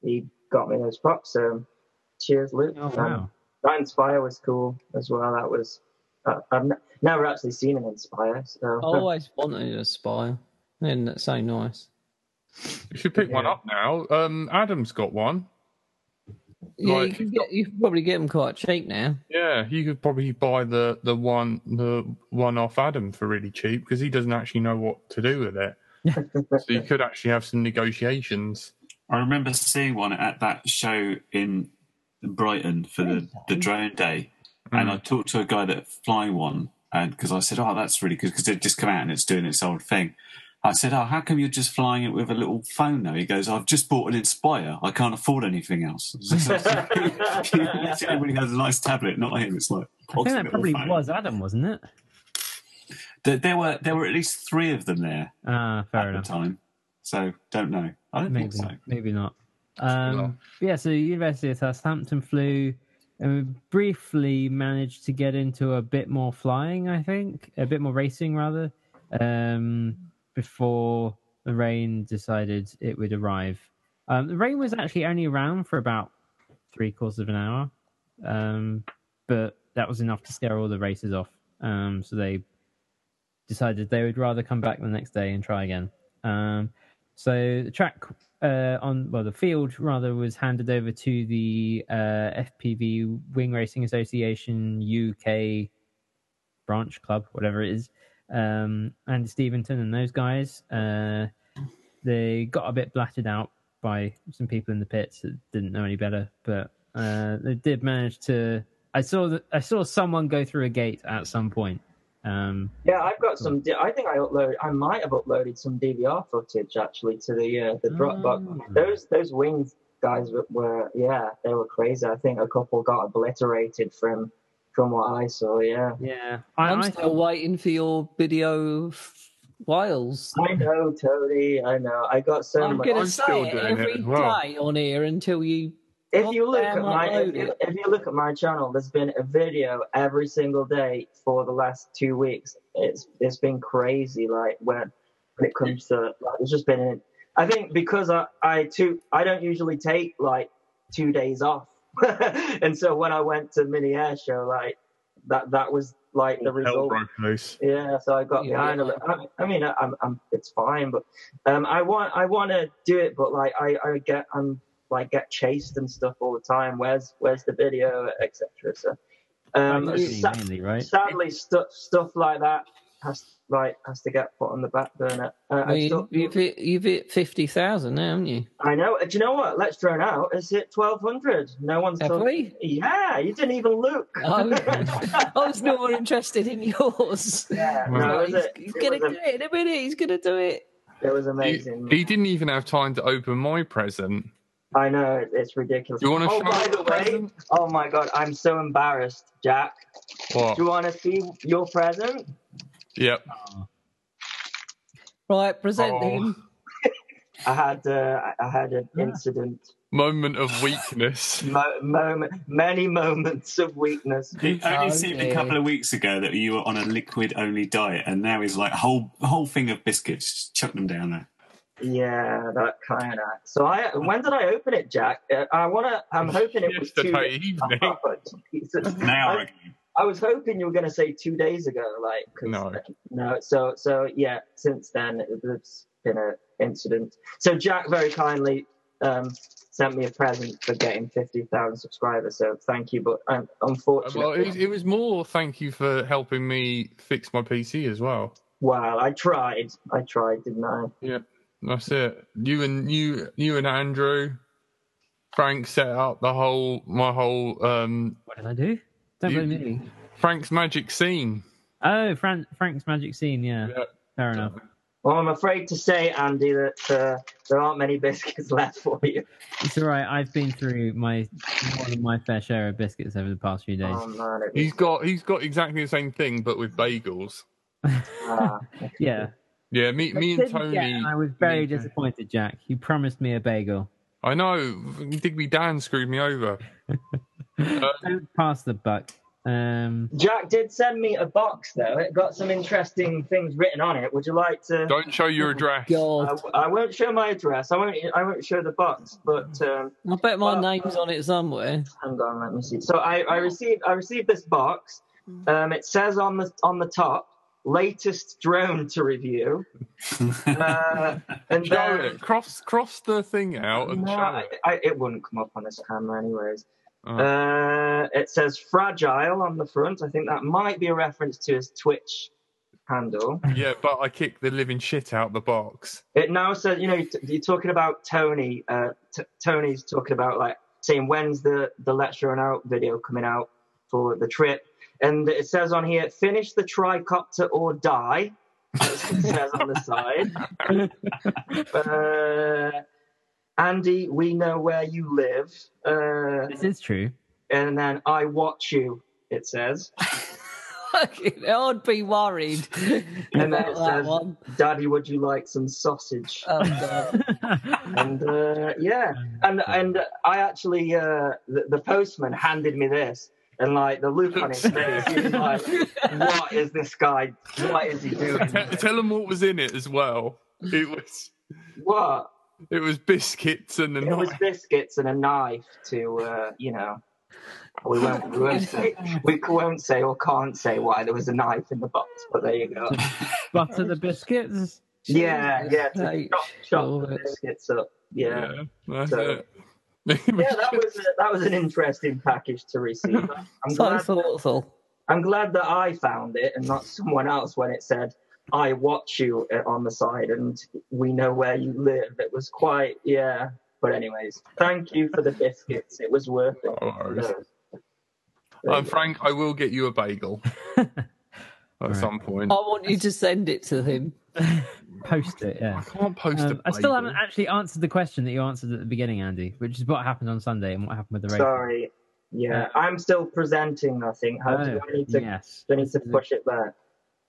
he got me those props. So, cheers, Luke. Oh Um, wow! that Inspire was cool as well. That was uh, I've n- never actually seen an Inspire. So I always wanted an Inspire. Isn't that so nice? You should pick one up now. Um, Adam's got one. Yeah, Like- you can get you can probably get them quite cheap now. Yeah, you could probably buy the the one the one off Adam for really cheap because he doesn't actually know what to do with it. <laughs> so you could actually have some negotiations. I remember seeing one at that show in Brighton for the, the drone day, and mm. I talked to a guy that fly one, and because I said, "Oh, that's really good," because it just come out and it's doing its old thing. I said, "Oh, how come you're just flying it with a little phone?" Now he goes, "I've just bought an Inspire. I can't afford anything else." <laughs> Everybody has a nice tablet, not him. It's like I think that probably phone. was Adam, wasn't it? There, there were there were at least three of them there Ah, fair at enough. the time. So don't know. I don't Maybe, think so. maybe not. Um, No. Yeah, so University of Southampton flew and we briefly managed to get into a bit more flying, I think, a bit more racing rather, um, before the rain decided it would arrive. Um, the rain was actually only around for about three quarters of an hour, um, but that was enough to scare all the races off. Um, so they decided they would rather come back the next day and try again. Um, so the track uh, on well, the field rather was handed over to the uh, FPV Wing Racing Association UK branch club, whatever it is, um, and Steventon and those guys. Uh, they got a bit blatted out by some people in the pits that didn't know any better, but uh, they did manage to. I saw that I saw someone go through a gate at some point. Um, Yeah, I've got some. I think I upload. I might have uploaded some DVR footage actually to the uh, the Dropbox. Oh. Those those wings guys were, were yeah they were crazy. I think a couple got obliterated from from what I saw. Yeah, yeah, I, I'm I still waiting for your video f- Wales. I know Tony. I know. I got so I'm much. going I'm to still say it doing it every well. day on here until you. if you look at my if you, if you look at my channel, there's been a video every single day for the last two weeks. It's it's been crazy. Like when when it comes to like, it's just been. I think because I I too I don't usually take like two days off, <laughs> and so when I went to mini air show, like that that was like the Hell result. broke. Yeah, so I got Yeah, behind a little. I, I mean, I, I'm, I'm, it's fine, but um, I want, I want to do it, but like, I, I get, I'm like get chased and stuff all the time. Where's, where's the video, etc. So, um, Publicity sa- mainly, right? sadly, stuff, stuff like that has, like, has to get put on the back burner. Uh, I I, mean, still, you've hit you've hit fifty thousand now, haven't you? I know. Do you know what? Let's drone out. It's hit twelve hundred. No one's. Have told- we? Yeah, you didn't even look. Oh, <laughs> I was no more interested in yours. yeah, Well, no, he's was, he's it gonna was do it in a minute. He's gonna do it. it was He, amazing. he didn't even have time to open my present. I know it's ridiculous. Do you want to oh, show by the the way, present? oh my god, I'm so embarrassed, Jack. What? Do you want to see your present? Yep. Right, present Oh. him. <laughs> I had uh, I had an incident, Moment of weakness. <laughs> mo- moment, many moments of weakness. He only seemed a couple of weeks ago that you were on a liquid only diet, and now he's like whole whole thing of biscuits. Just chuck them down there. Yeah, that kind of. So I when did I open it, Jack? Uh, I want to. I'm hoping it <laughs> was two. Yesterday evening. Oh, Jesus. An hour I, ago. I was hoping you were going to say two days ago, like 'cause- No. no. So so yeah, since then it- it's been an incident. So Jack very kindly um, sent me a present for getting fifty thousand subscribers. So thank you, but um, unfortunately, Well, it, it was more thank you for helping me fix my PC as well. Well, I tried, I tried, didn't I? Yeah, that's it. You and you, you and Andrew, Frank set up the whole my whole um What did I do? Don't You- blame me. Frank's magic scene. Oh, Fran- Frank's magic scene. Yeah, Yeah. fair enough. Well, I'm afraid to say, Andy, that uh, there aren't many biscuits <laughs> left for you. It's all right. I've been through my more than my fair share of biscuits over the past few days. Oh man, it He's was, got he's got exactly the same thing, but with bagels. ah, <laughs> yeah, Yeah, me me and Tony. get I was very me disappointed, Jack. You promised me a bagel. I know. Digby Dan screwed me over. <laughs> <laughs> Don't pass the buck. Um, Jack did send me a box though. It got some interesting things written on it. Would you like to? Don't show your address. I, God, I won't show my address. I won't. I won't show the box. But um, I bet my Well- name's on it somewhere. hang on, let me see. So I, I received I received this box. Um, it says on the on the top, latest drone to review. <laughs> Uh, and Show then it. Cross cross the thing out and no, show I, it. I, it wouldn't come up on this camera, anyways. Oh. Uh, it says fragile on the front. I think that might be a reference to his Twitch handle. Yeah, but I kicked the living shit out the box. It now says, you know, you're talking about Tony. Uh, t- Tony's talking about like saying when's the the Let's Run Out video coming out for the trip, and it says on here, finish the tricopter or die. <laughs> It says on the side. <laughs> uh, Andy, we know where you live. Uh, This is true. and then I watch you. It says, <laughs> I'd be worried <laughs> and then it that says, one. "Daddy, would you like some sausage?" Oh, God. <laughs> and uh, yeah, and and I actually uh, the, the postman handed me this, and like the look on his face, he was like, "What is this guy? What is he doing? Tell, tell them what was in it as well. It was What?" It was biscuits and a knife. It was biscuits and a knife to, uh, you know. We won't, we won't <laughs> say we won't say or can't say why there was a knife in the box, but there you go. <laughs> Butter the biscuits. Yeah, yeah, to chop, chop the biscuits up. Yeah, Yeah, So- <laughs> yeah, that was a, that was an interesting package to receive. I'm So glad, thoughtful. I'm glad that I found it and not someone else when it said "I watch you" uh, on the side and we know where you live. It was quite yeah. But anyways, thank you for the biscuits. It was worth it. No worries. There Um. Frank, I will get you a bagel <laughs> at Right. some point. I want you to send it to him. <laughs> Post it, yeah. I can't post a Um, bagel. I still haven't actually answered the question that you answered at the beginning, Andy, which is what happened on Sunday and what happened with the race. Sorry. Yeah, I'm still presenting. I think. How do Oh, I need to? yes. Do I need to push it back?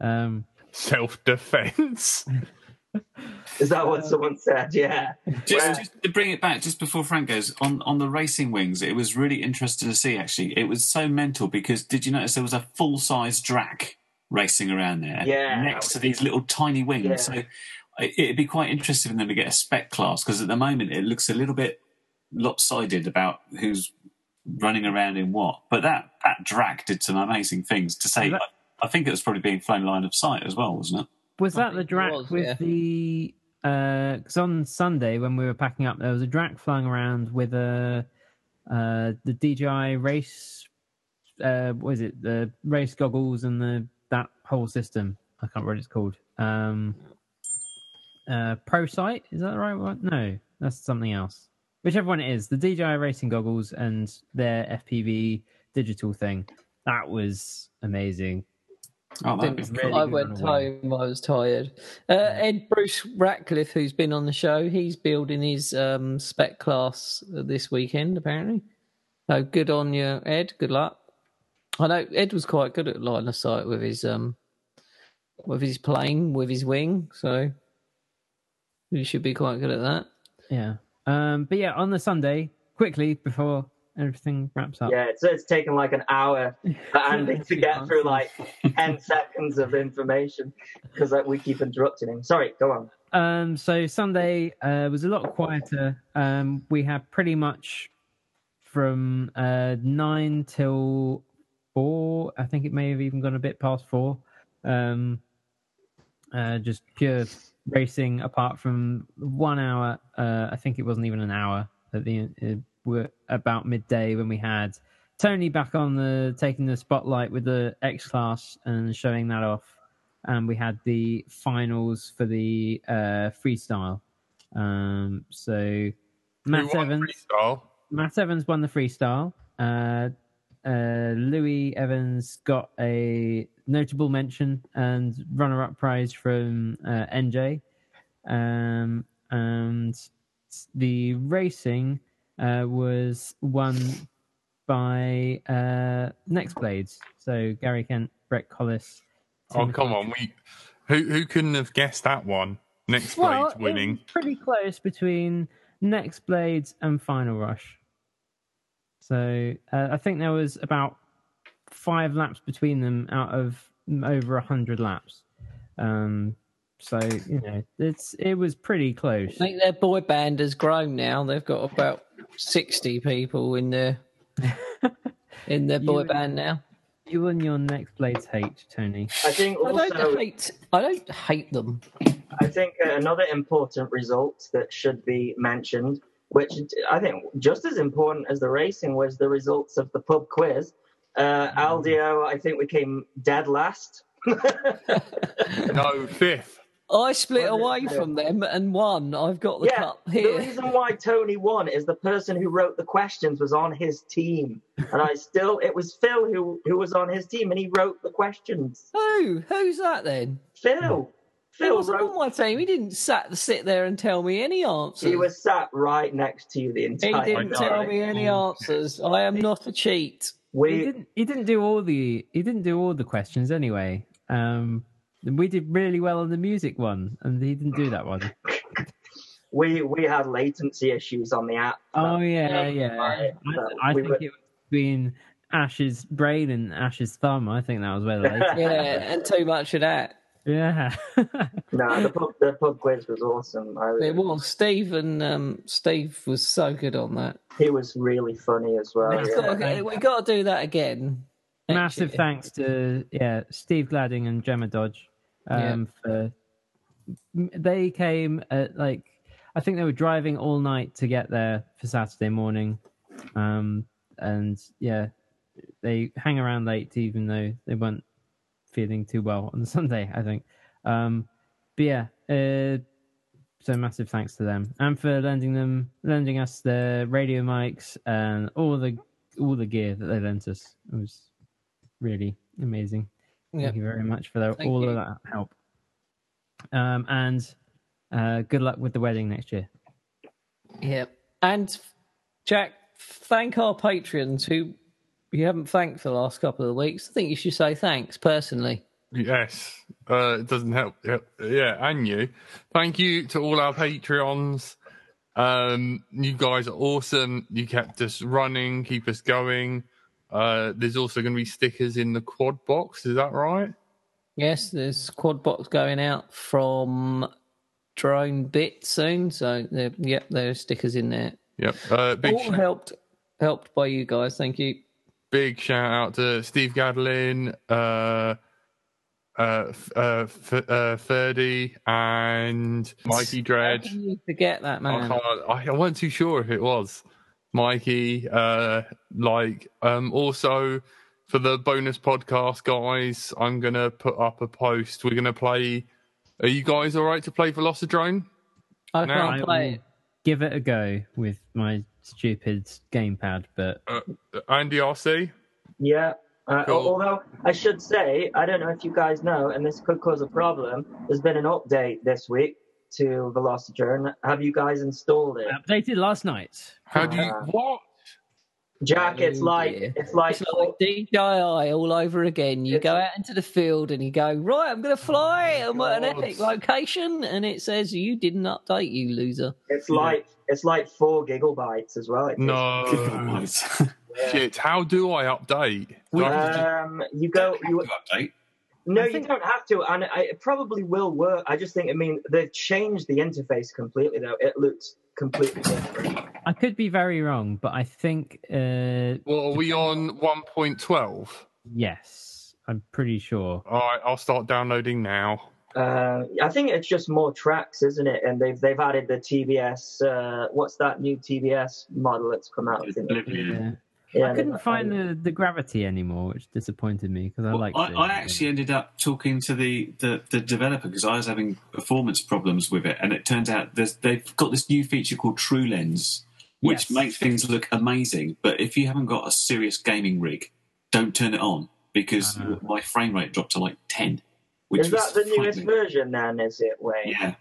Um, Self defense. Is that what someone said? Yeah. Just, Well- just to bring it back, just before Frank goes on on the racing wings, it was really interesting to see. Actually, it was so mental because did you notice there was a full size Drak racing around there, Yeah. next to these little tiny wings. Yeah. So it- it'd be quite interesting for them to get a spec class because at the moment it looks a little bit lopsided about who's running around in what. But that that Drak did some amazing things. To say, Is that- I think it was probably being flown line of sight as well, wasn't it? was that the think Drak was, with yeah. the? Because on Sunday when we were packing up, there was a Drak flying around with a uh, the DJI race. Uh, what is it? The race goggles and the that whole system. I can't remember what it's called. Um, uh, Pro Sight is that the right one? No, that's something else. Whichever one it is, the DJI racing goggles and their FPV digital thing. That was amazing. Oh, that'd be really I went on a wing. home. I was tired. Uh, Ed Bruce Ratcliffe, who's been on the show, he's building his um, spec class this weekend. Apparently, so good on you, Ed. Good luck. I know Ed was quite good at line of sight with his um, with his plane, with his wing. So he should be quite good at that. Yeah. Um, but yeah, on the Sunday, quickly before everything wraps up. Yeah, it's, it's taken like an hour for <laughs> Andy to get through like 10 <laughs> seconds of information because like, we keep interrupting him. Sorry, go on. Um, so Sunday uh, was a lot quieter. Um, we had pretty much from uh, nine till four. I think it may have even gone a bit past four. Um, uh, just pure racing. Apart from one hour, uh, I think it wasn't even an hour at the uh, were about midday when we had Tony back on the taking the spotlight with the X class and showing that off and we had the finals for the uh, freestyle. Um, so Matt Evans, freestyle? Matt Evans won the freestyle. Uh, uh, Louis Evans got a notable mention and runner-up prize from uh, NJ. Um, and the racing uh, was won by uh, Next Blades. So Gary Kent, Brett Collis. Oh Tim come on, we who who couldn't have guessed that one? Next Well, Blades winning. it was pretty close between Next Blades and Final Rush. So uh, I think there was about five laps between them out of over a hundred laps. Um, so you know, it's it was pretty close. I think their boy band has grown now. They've got about sixty people in their <laughs> in their boy You- band now. You and your next blades hate, Tony. I think I also don't hate. I don't hate them. I think another important result that should be mentioned, which I think just as important as the racing, was the results of the pub quiz. Uh, Aldio, I think we came dead last. <laughs> No, fifth. I split away Yeah. from them and won. I've got the yeah, cup here. the reason why Tony won is the person who wrote the questions was on his team, and I still it was Phil who who was on his team, and he wrote the questions. Who? Who's that then? Phil, He Phil wasn't on my team. He didn't sat sit there and tell me any answers. He was sat right next to you the entire time. He didn't time. tell me any answers. I am not a cheat. He didn't. He didn't do all the. He didn't do all the questions anyway. Um, we did really well on the music one, and he didn't do that one. <laughs> we we had latency issues on the app. Oh yeah, Yeah, yeah. right. I, I we think were- it was between Ash's brain and Ash's thumb. I think that was where the <laughs> latest. Yeah, and too much of that. yeah. <laughs> No, the pub, the pub quiz was awesome. I, It was Steve and um, Steve was so good on that. He was really funny as well. We've yeah. got, we got to do that again. Massive thanks to yeah Steve Gladding and Gemma Dodge um, for they came at like I think they were driving all night to get there for Saturday morning, um, and yeah they hang around late even though they weren't feeling too well on <laughs> Sunday I think. Um, but yeah, uh, so massive thanks to them and for lending them lending us the radio mics and all the all the gear that they lent us. It was really amazing. Yeah. Thank you very much for their, all you. of that help. Um, and uh, good luck with the wedding next year. Yeah. And Jack, thank our patrons who you haven't thanked for the last couple of weeks. I think you should say thanks personally. Yes, uh, it doesn't help. Yeah, yeah, and you. Thank you to all our Patreons. Um, you guys are awesome. You kept us running, keep us going. Uh, there's also going to be stickers in the quad box. Is that right? Yes, there's quad box going out from Drone Bit soon. So yep, there are stickers in there. Yep. Uh, big, All sh- helped helped by you guys. Thank you. big shout out to Steve Gadlin, uh, uh, uh, F- uh, Ferdy, and Mikey How Dredge. can you forget that I, man? can't, I, I wasn't too sure if it was Mikey. Uh, like, um, also for the bonus podcast, guys, I'm gonna put up a post. We're gonna play. Are you guys all right to play Velocidrone? I now- can't I play give it a go with my stupid gamepad, but Uh, Andy RC. Yeah. Uh, Cool. Although I should say, I don't know if you guys know, and this could cause a problem. There's been an update this week to Velocidrone. Have you guys installed it? updated last night. How do you Uh, what? Jack, it's Oh, like dear. it's like It's like DJI all over again. You go out into the field and you go, right, I'm going to fly. I'm at an epic location. And it says, you didn't update, you loser. it's like it's like four gigabytes as well. It is. No <laughs> shit. How do I update? Do I have Um, you go. You, update. No, I you think- don't have to, and I, it probably will work. I just think, I mean, they've changed the interface completely. Though it looks completely different. I could be very wrong, but I think uh, well, are we on 1.12? yes, I'm pretty sure. All right, I'll start downloading now. Uh, I think it's just more tracks, isn't it? And they've they've added the TBS. Uh, what's that new TBS model that's come out? Yeah. Yeah, I couldn't find the, the gravity anymore, which disappointed me because I Well, liked I, it. I actually ended up talking to the, the, the developer because I was having performance problems with it, and it turns out they've got this new feature called True Lens, which Yes. makes things look amazing. But if you haven't got a serious gaming rig, don't turn it on because Uh-huh. my frame rate dropped to like ten. Which Is that the newest version? Then is it? Wayne? Yeah,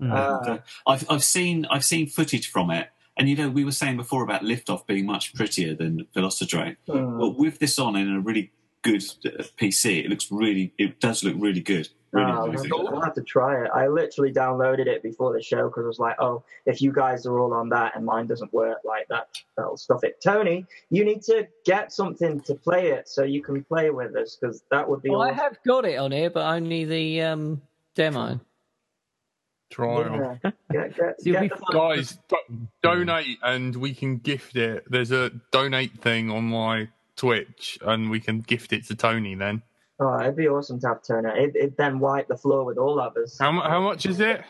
Mm. Uh, uh, I've I've seen I've seen footage from it, and you know we were saying before about liftoff being much prettier than Velocidrone. hmm. Well, with this on in a really good uh, PC, it looks really it does look really good. Really Oh, amazing. I'll have to try it. I literally downloaded it before the show because I was like, oh, if you guys are all on that and mine doesn't work like that, that'll stuff it. Tony, you need to get something to play it so you can play with us because that would be Well, I have got it on here, but only the um, demo. Trial. Yeah. Get, get, So get the- Guys, do- donate and we can gift it. There's a donate thing on my Twitch and we can gift it to Tony then. Oh, it'd be awesome to have Turner. It, it then wipe the floor with all of us. How, mu- how much is it?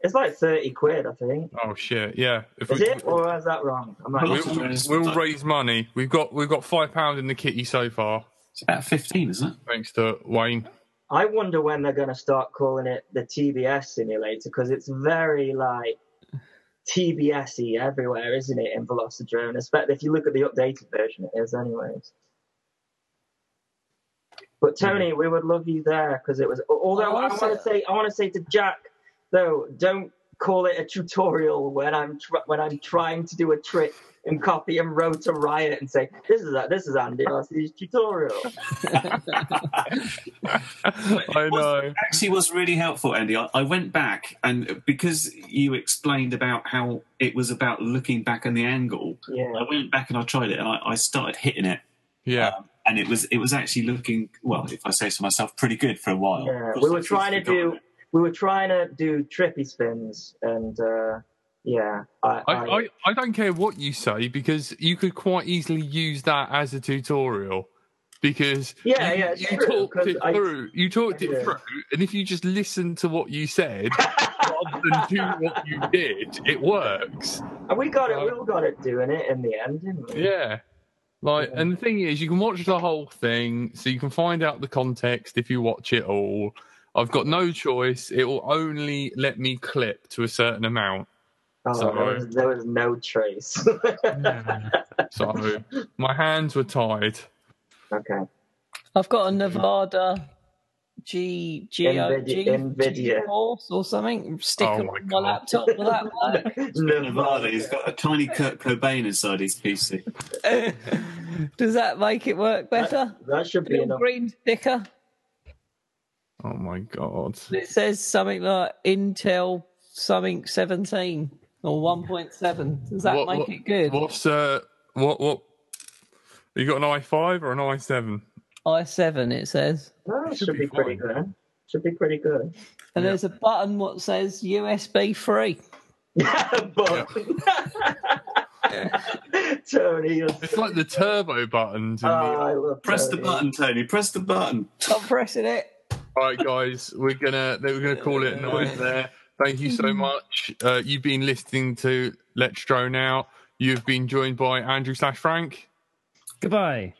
It's like thirty quid, I think. Oh shit! Yeah, if Is we, it, or is that wrong? I'm Well, like, we'll, we'll raise money. We've got we've got five pound in the kitty so far, It's about 15, isn't it? thanks to Wayne. I wonder when they're going to start calling it the TBS simulator because it's very like TBS-y everywhere, isn't it? In Velocidrone, especially if you look at the updated version, it is, anyways. But Tony, we would love you there because it was. Although oh, I want to say, I want to say to Jack, though, don't call it a tutorial when I'm tr- when I'm trying to do a trick and copy and Rotor Riot and say this is this is Andy RC's tutorial. <laughs> <laughs> I know. actually was really helpful, Andy. I, I went back and because you explained about how it was about looking back on the angle, Yeah. I went back and I tried it and I, I started hitting it. Yeah, Um, and it was it was actually looking well, if I say so myself, pretty good for a while. Yeah, we were trying to do it. we were trying to do trippy spins and uh yeah I, I, I, I don't care what you say because you could quite easily use that as a tutorial. Because Yeah, you, yeah, you true, talked it I- through. You talked I it through, and if you just listen to what you said <laughs> rather than do what you did, it works. and we got it we all got it doing it in the end didn't we Yeah. Like, Yeah. and the thing is, you can watch the whole thing, so you can find out the context if you watch it all. I've got no choice; it will only let me clip to a certain amount. Oh, So- there, was, there was no trace <laughs> So my hands were tied. okay I've got a Nevada G G uh, Nvidia- Nvidia. horse or something. Stick Oh it my on my laptop with that <laughs> work? Nevada, he's got a tiny Kurt Cobain inside his PC. <laughs> Does that make it work better? that should be Little enough green sticker. Oh my god! It says something like Intel something 17 or 1.7. Does that What- make what- it good? What's uh, what what? You got an i5 or an i7? i7 it says. no, it Should should, be be, pretty good should be pretty good And Yeah. there's a button what says USB free. <laughs> but <laughs> Tony It's like the turbo button. In oh, the... I love Press the button, Tony. Press the button. I'm pressing it. All right, guys, we're gonna we're gonna call it a <laughs> night there. Thank you so much. Uh, you've been listening to Let's Drone Out. You've been joined by Andrew slash Frank, Goodbye.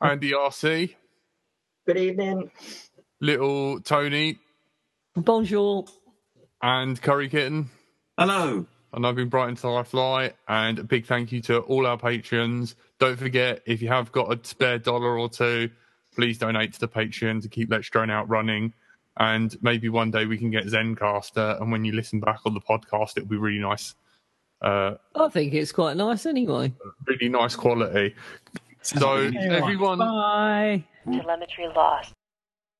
Andy RC, good evening little Tony, Bonjour. and Curry Kitten. Hello. And I've been Brighton till I fly. And a big thank you to all our patrons. Don't forget, if you have got a spare dollar or two, please donate to the Patreon to keep Let's Drone Out running. And maybe one day we can get Zencastr. And when you listen back on the podcast, it'll be really nice. Uh, I think it's quite nice anyway. really nice quality. So, everyone. Bye. Telemetry lost.